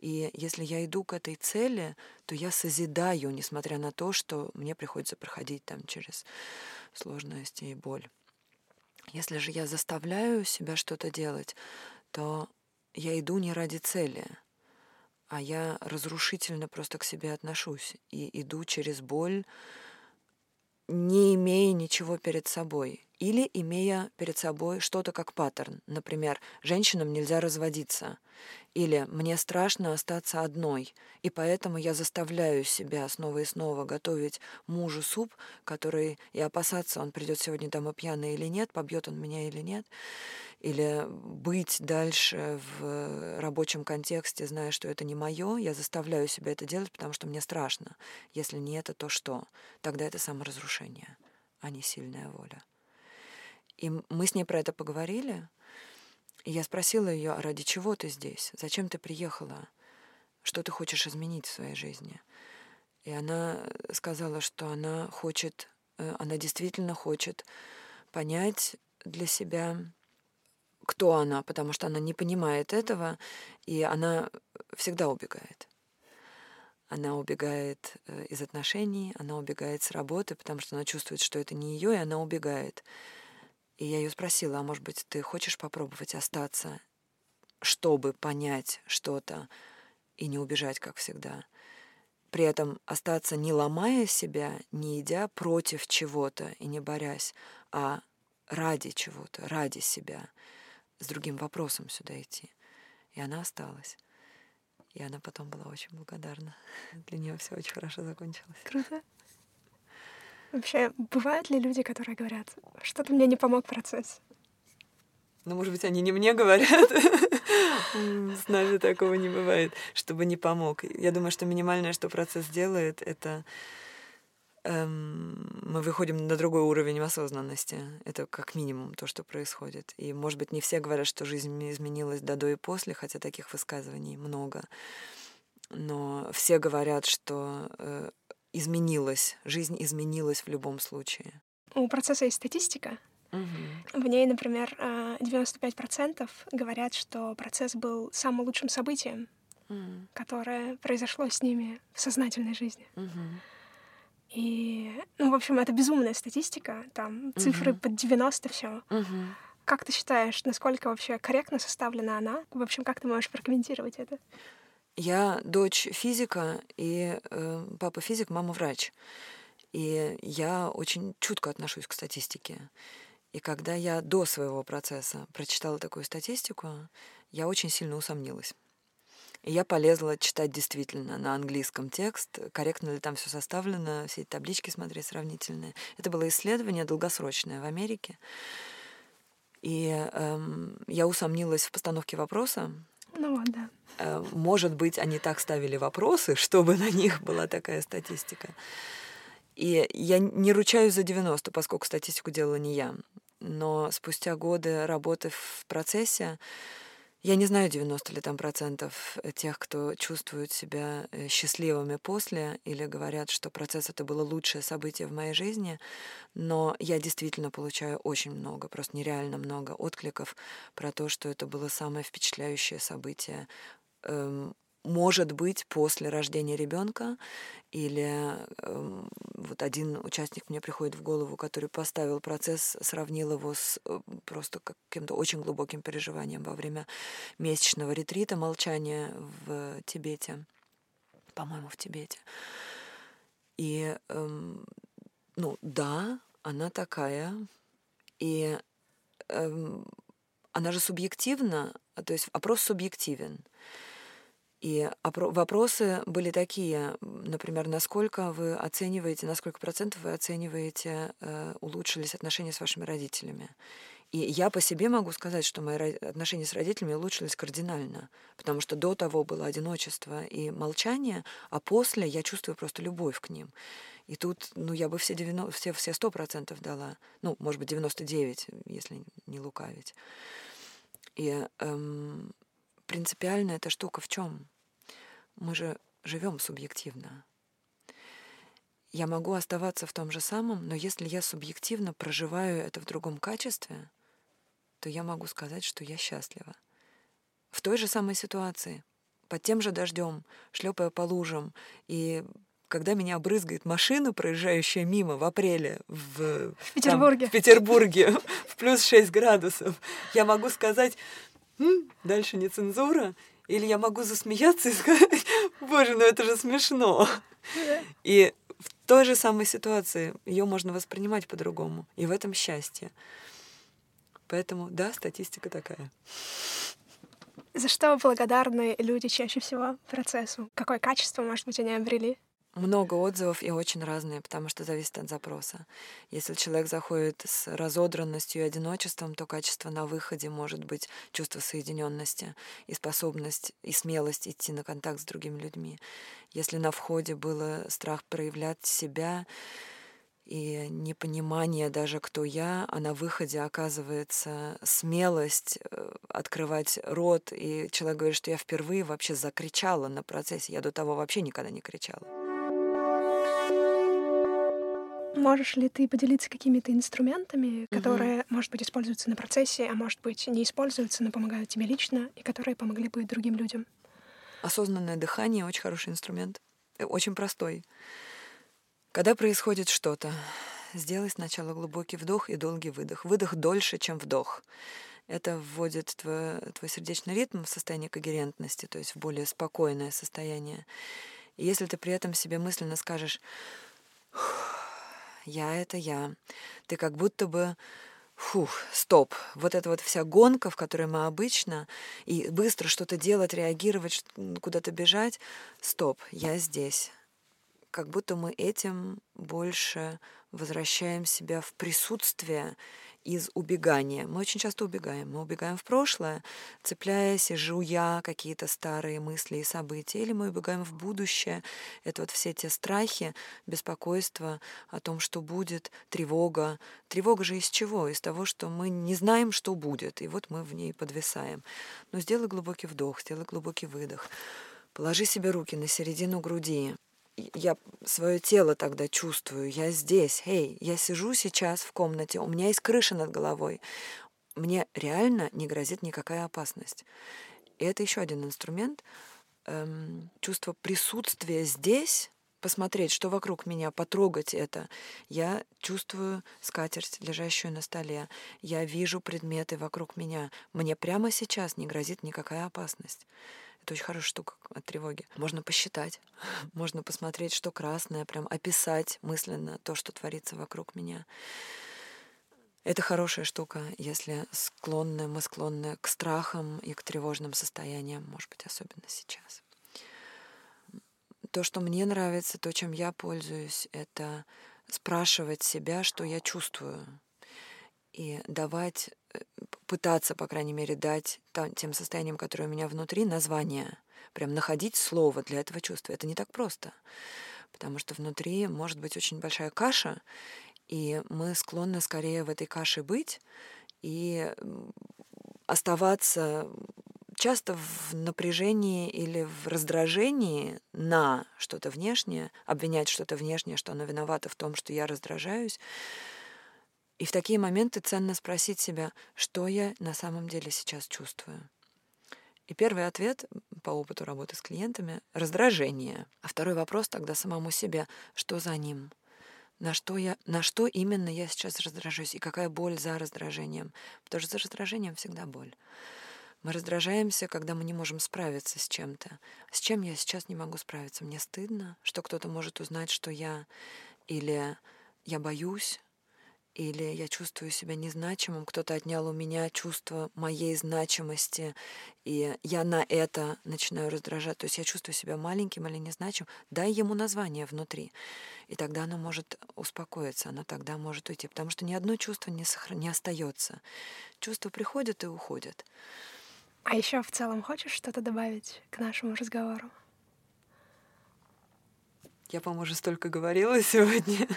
И если я иду к этой цели, то я созидаю, несмотря на то, что мне приходится проходить там через сложности и боль. Если же я заставляю себя что-то делать, то я иду не ради цели, а я разрушительно просто к себе отношусь и иду через боль, не имея ничего перед собой или имея перед собой что-то как паттерн. Например, женщинам нельзя разводиться. Или мне страшно остаться одной, и поэтому я заставляю себя снова и снова готовить мужу суп, который и опасаться, он придет сегодня домой пьяный или нет, побьет он меня или нет. Или быть дальше в рабочем контексте, зная, что это не мое, я заставляю себя это делать, потому что мне страшно. Если не это, то что? Тогда это саморазрушение, а не сильная воля. И мы с ней про это поговорили. И я спросила ее, а ради чего ты здесь? Зачем ты приехала? Что ты хочешь изменить в своей жизни? И она сказала, что она хочет, э, она действительно хочет понять для себя, кто она, потому что она не понимает этого, и она всегда убегает. Она убегает э, из отношений, она убегает с работы, потому что она чувствует, что это не ее, и она убегает. И я ее спросила, а может быть, ты хочешь попробовать остаться, чтобы понять что-то и не убежать, как всегда. При этом остаться не ломая себя, не идя против чего-то и не борясь, а ради чего-то, ради себя, с другим вопросом сюда идти. И она осталась. И она потом была очень благодарна. *laughs* Для нее все очень хорошо закончилось. Круто. Вообще, бывают ли люди, которые говорят, что-то мне не помог процесс? Ну, может быть, они не мне говорят. *laughs* С нами такого не бывает, чтобы не помог. Я думаю, что минимальное, что процесс делает, это эм, мы выходим на другой уровень осознанности. Это как минимум то, что происходит. И, может быть, не все говорят, что жизнь изменилась до, до и после, хотя таких высказываний много. Но все говорят, что э, изменилась, жизнь изменилась в любом случае. У процесса есть статистика. Угу. В ней, например, 95% э, говорят, что процесс был самым лучшим событием, угу. которое произошло с ними в сознательной жизни. Угу. И, ну, в общем, это безумная статистика, там цифры угу. под 90 все. Угу. Как ты считаешь, насколько вообще корректно составлена она? В общем, как ты можешь прокомментировать это? Я дочь физика, и э, папа физик, мама врач. И я очень чутко отношусь к статистике. И когда я до своего процесса прочитала такую статистику, я очень сильно усомнилась. И я полезла читать действительно на английском текст, корректно ли там все составлено, все эти таблички смотреть сравнительные. Это было исследование долгосрочное в Америке. И эм, я усомнилась в постановке вопроса. Ну вот, да. Э, может быть, они так ставили вопросы, *laughs* чтобы на них была такая статистика. И я не ручаюсь за 90, поскольку статистику делала не я. Но спустя годы работы в процессе, я не знаю, 90 ли там процентов тех, кто чувствует себя э, счастливыми после или говорят, что процесс это было лучшее событие в моей жизни, но я действительно получаю очень много, просто нереально много откликов про то, что это было самое впечатляющее событие эм, может быть после рождения ребенка или э, вот один участник мне приходит в голову, который поставил процесс, сравнил его с э, просто каким-то очень глубоким переживанием во время месячного ретрита молчания в Тибете, по-моему, в Тибете. И э, ну да, она такая, и э, она же субъективна, то есть опрос субъективен. И вопросы были такие, например, насколько вы оцениваете, на сколько процентов вы оцениваете, э, улучшились отношения с вашими родителями. И я по себе могу сказать, что мои отношения с родителями улучшились кардинально, потому что до того было одиночество и молчание, а после я чувствую просто любовь к ним. И тут, ну, я бы все 90, все, все 100% дала. Ну, может быть, 99, если не лукавить. И эм, принципиальная эта штука в чем? Мы же живем субъективно. Я могу оставаться в том же самом, но если я субъективно проживаю это в другом качестве, то я могу сказать, что я счастлива. В той же самой ситуации, под тем же дождем, шлепая по лужам, и когда меня обрызгает машина, проезжающая мимо в апреле в, в Петербурге, там, в, Петербурге *laughs* в плюс 6 градусов, я могу сказать, дальше не цензура, или я могу засмеяться и сказать, боже, ну это же смешно. И в той же самой ситуации ее можно воспринимать по-другому. И в этом счастье. Поэтому, да, статистика такая. За что благодарны люди чаще всего процессу? Какое качество, может быть, они обрели? Много отзывов и очень разные, потому что зависит от запроса. Если человек заходит с разодранностью и одиночеством, то качество на выходе может быть чувство соединенности и способность и смелость идти на контакт с другими людьми. Если на входе было страх проявлять себя и непонимание даже, кто я, а на выходе оказывается смелость э, открывать рот, и человек говорит, что я впервые вообще закричала на процессе. Я до того вообще никогда не кричала. Можешь ли ты поделиться какими-то инструментами, которые, угу. может быть, используются на процессе, а может быть, не используются, но помогают тебе лично, и которые помогли бы другим людям? Осознанное дыхание — очень хороший инструмент, э, очень простой. Когда происходит что-то, сделай сначала глубокий вдох и долгий выдох. Выдох дольше, чем вдох. Это вводит твой, твой сердечный ритм в состояние когерентности, то есть в более спокойное состояние. И если ты при этом себе мысленно скажешь я — это я. Ты как будто бы фух, стоп, вот эта вот вся гонка, в которой мы обычно, и быстро что-то делать, реагировать, куда-то бежать, стоп, я здесь. Как будто мы этим больше возвращаем себя в присутствие из убегания. Мы очень часто убегаем. Мы убегаем в прошлое, цепляясь и жуя какие-то старые мысли и события. Или мы убегаем в будущее. Это вот все те страхи, беспокойство о том, что будет, тревога. Тревога же из чего? Из того, что мы не знаем, что будет. И вот мы в ней подвисаем. Но сделай глубокий вдох, сделай глубокий выдох. Положи себе руки на середину груди я свое тело тогда чувствую, я здесь, эй, я сижу сейчас в комнате, у меня есть крыша над головой, мне реально не грозит никакая опасность. И это еще один инструмент, эм, чувство присутствия здесь, посмотреть, что вокруг меня, потрогать это. Я чувствую скатерть, лежащую на столе. Я вижу предметы вокруг меня. Мне прямо сейчас не грозит никакая опасность. Это очень хорошая штука от тревоги. Можно посчитать, *laughs* можно посмотреть, что красное, прям описать мысленно то, что творится вокруг меня. Это хорошая штука, если склонны, мы склонны к страхам и к тревожным состояниям, может быть, особенно сейчас. То, что мне нравится, то, чем я пользуюсь, это спрашивать себя, что я чувствую, и давать, пытаться, по крайней мере, дать тем состояниям, которые у меня внутри, название. Прям находить слово для этого чувства. Это не так просто, потому что внутри может быть очень большая каша, и мы склонны скорее в этой каше быть и оставаться часто в напряжении или в раздражении на что-то внешнее, обвинять что-то внешнее, что оно виновато в том, что я раздражаюсь. И в такие моменты ценно спросить себя, что я на самом деле сейчас чувствую. И первый ответ по опыту работы с клиентами — раздражение. А второй вопрос тогда самому себе, что за ним — на что, я, на что именно я сейчас раздражаюсь и какая боль за раздражением. Потому что за раздражением всегда боль. Мы раздражаемся, когда мы не можем справиться с чем-то. С чем я сейчас не могу справиться? Мне стыдно, что кто-то может узнать, что я... Или я боюсь, или я чувствую себя незначимым, кто-то отнял у меня чувство моей значимости, и я на это начинаю раздражать. То есть я чувствую себя маленьким или незначимым. Дай ему название внутри, и тогда оно может успокоиться, оно тогда может уйти, потому что ни одно чувство не, сохран... не остается. Чувства приходят и уходят. А еще в целом хочешь что-то добавить к нашему разговору? Я, по-моему, уже столько говорила *laughs* сегодня.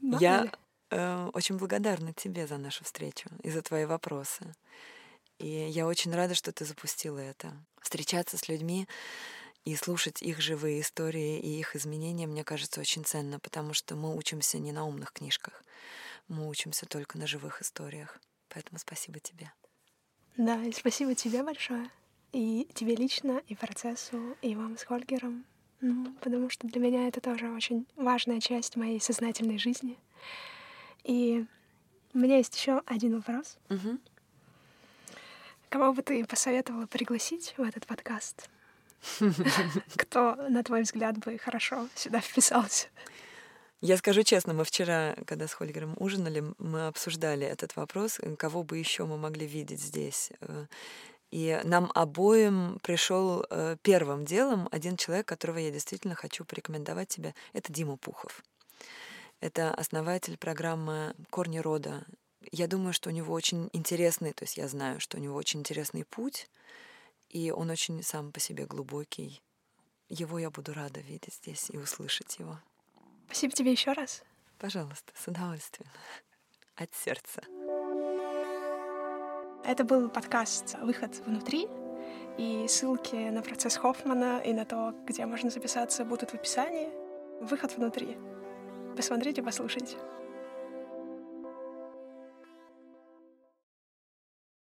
Я Э, очень благодарна тебе за нашу встречу и за твои вопросы. И я очень рада, что ты запустила это. Встречаться с людьми и слушать их живые истории и их изменения, мне кажется, очень ценно, потому что мы учимся не на умных книжках, мы учимся только на живых историях. Поэтому спасибо тебе. Да, и спасибо тебе большое. И тебе лично, и процессу, и вам с Хольгером. Ну, потому что для меня это тоже очень важная часть моей сознательной жизни. И у меня есть еще один вопрос. Угу. Кого бы ты посоветовала пригласить в этот подкаст? *laughs* Кто, на твой взгляд, бы хорошо сюда вписался? Я скажу честно, мы вчера, когда с Хольгером ужинали, мы обсуждали этот вопрос, кого бы еще мы могли видеть здесь. И нам обоим пришел э, первым делом один человек, которого я действительно хочу порекомендовать тебе. Это Дима Пухов. Это основатель программы «Корни рода». Я думаю, что у него очень интересный, то есть я знаю, что у него очень интересный путь, и он очень сам по себе глубокий. Его я буду рада видеть здесь и услышать его. Спасибо тебе еще раз. Пожалуйста, с удовольствием. *laughs* От сердца. Это был подкаст «Выход внутри», и ссылки на процесс Хоффмана и на то, где можно записаться, будут в описании. «Выход внутри» посмотрите, послушайте.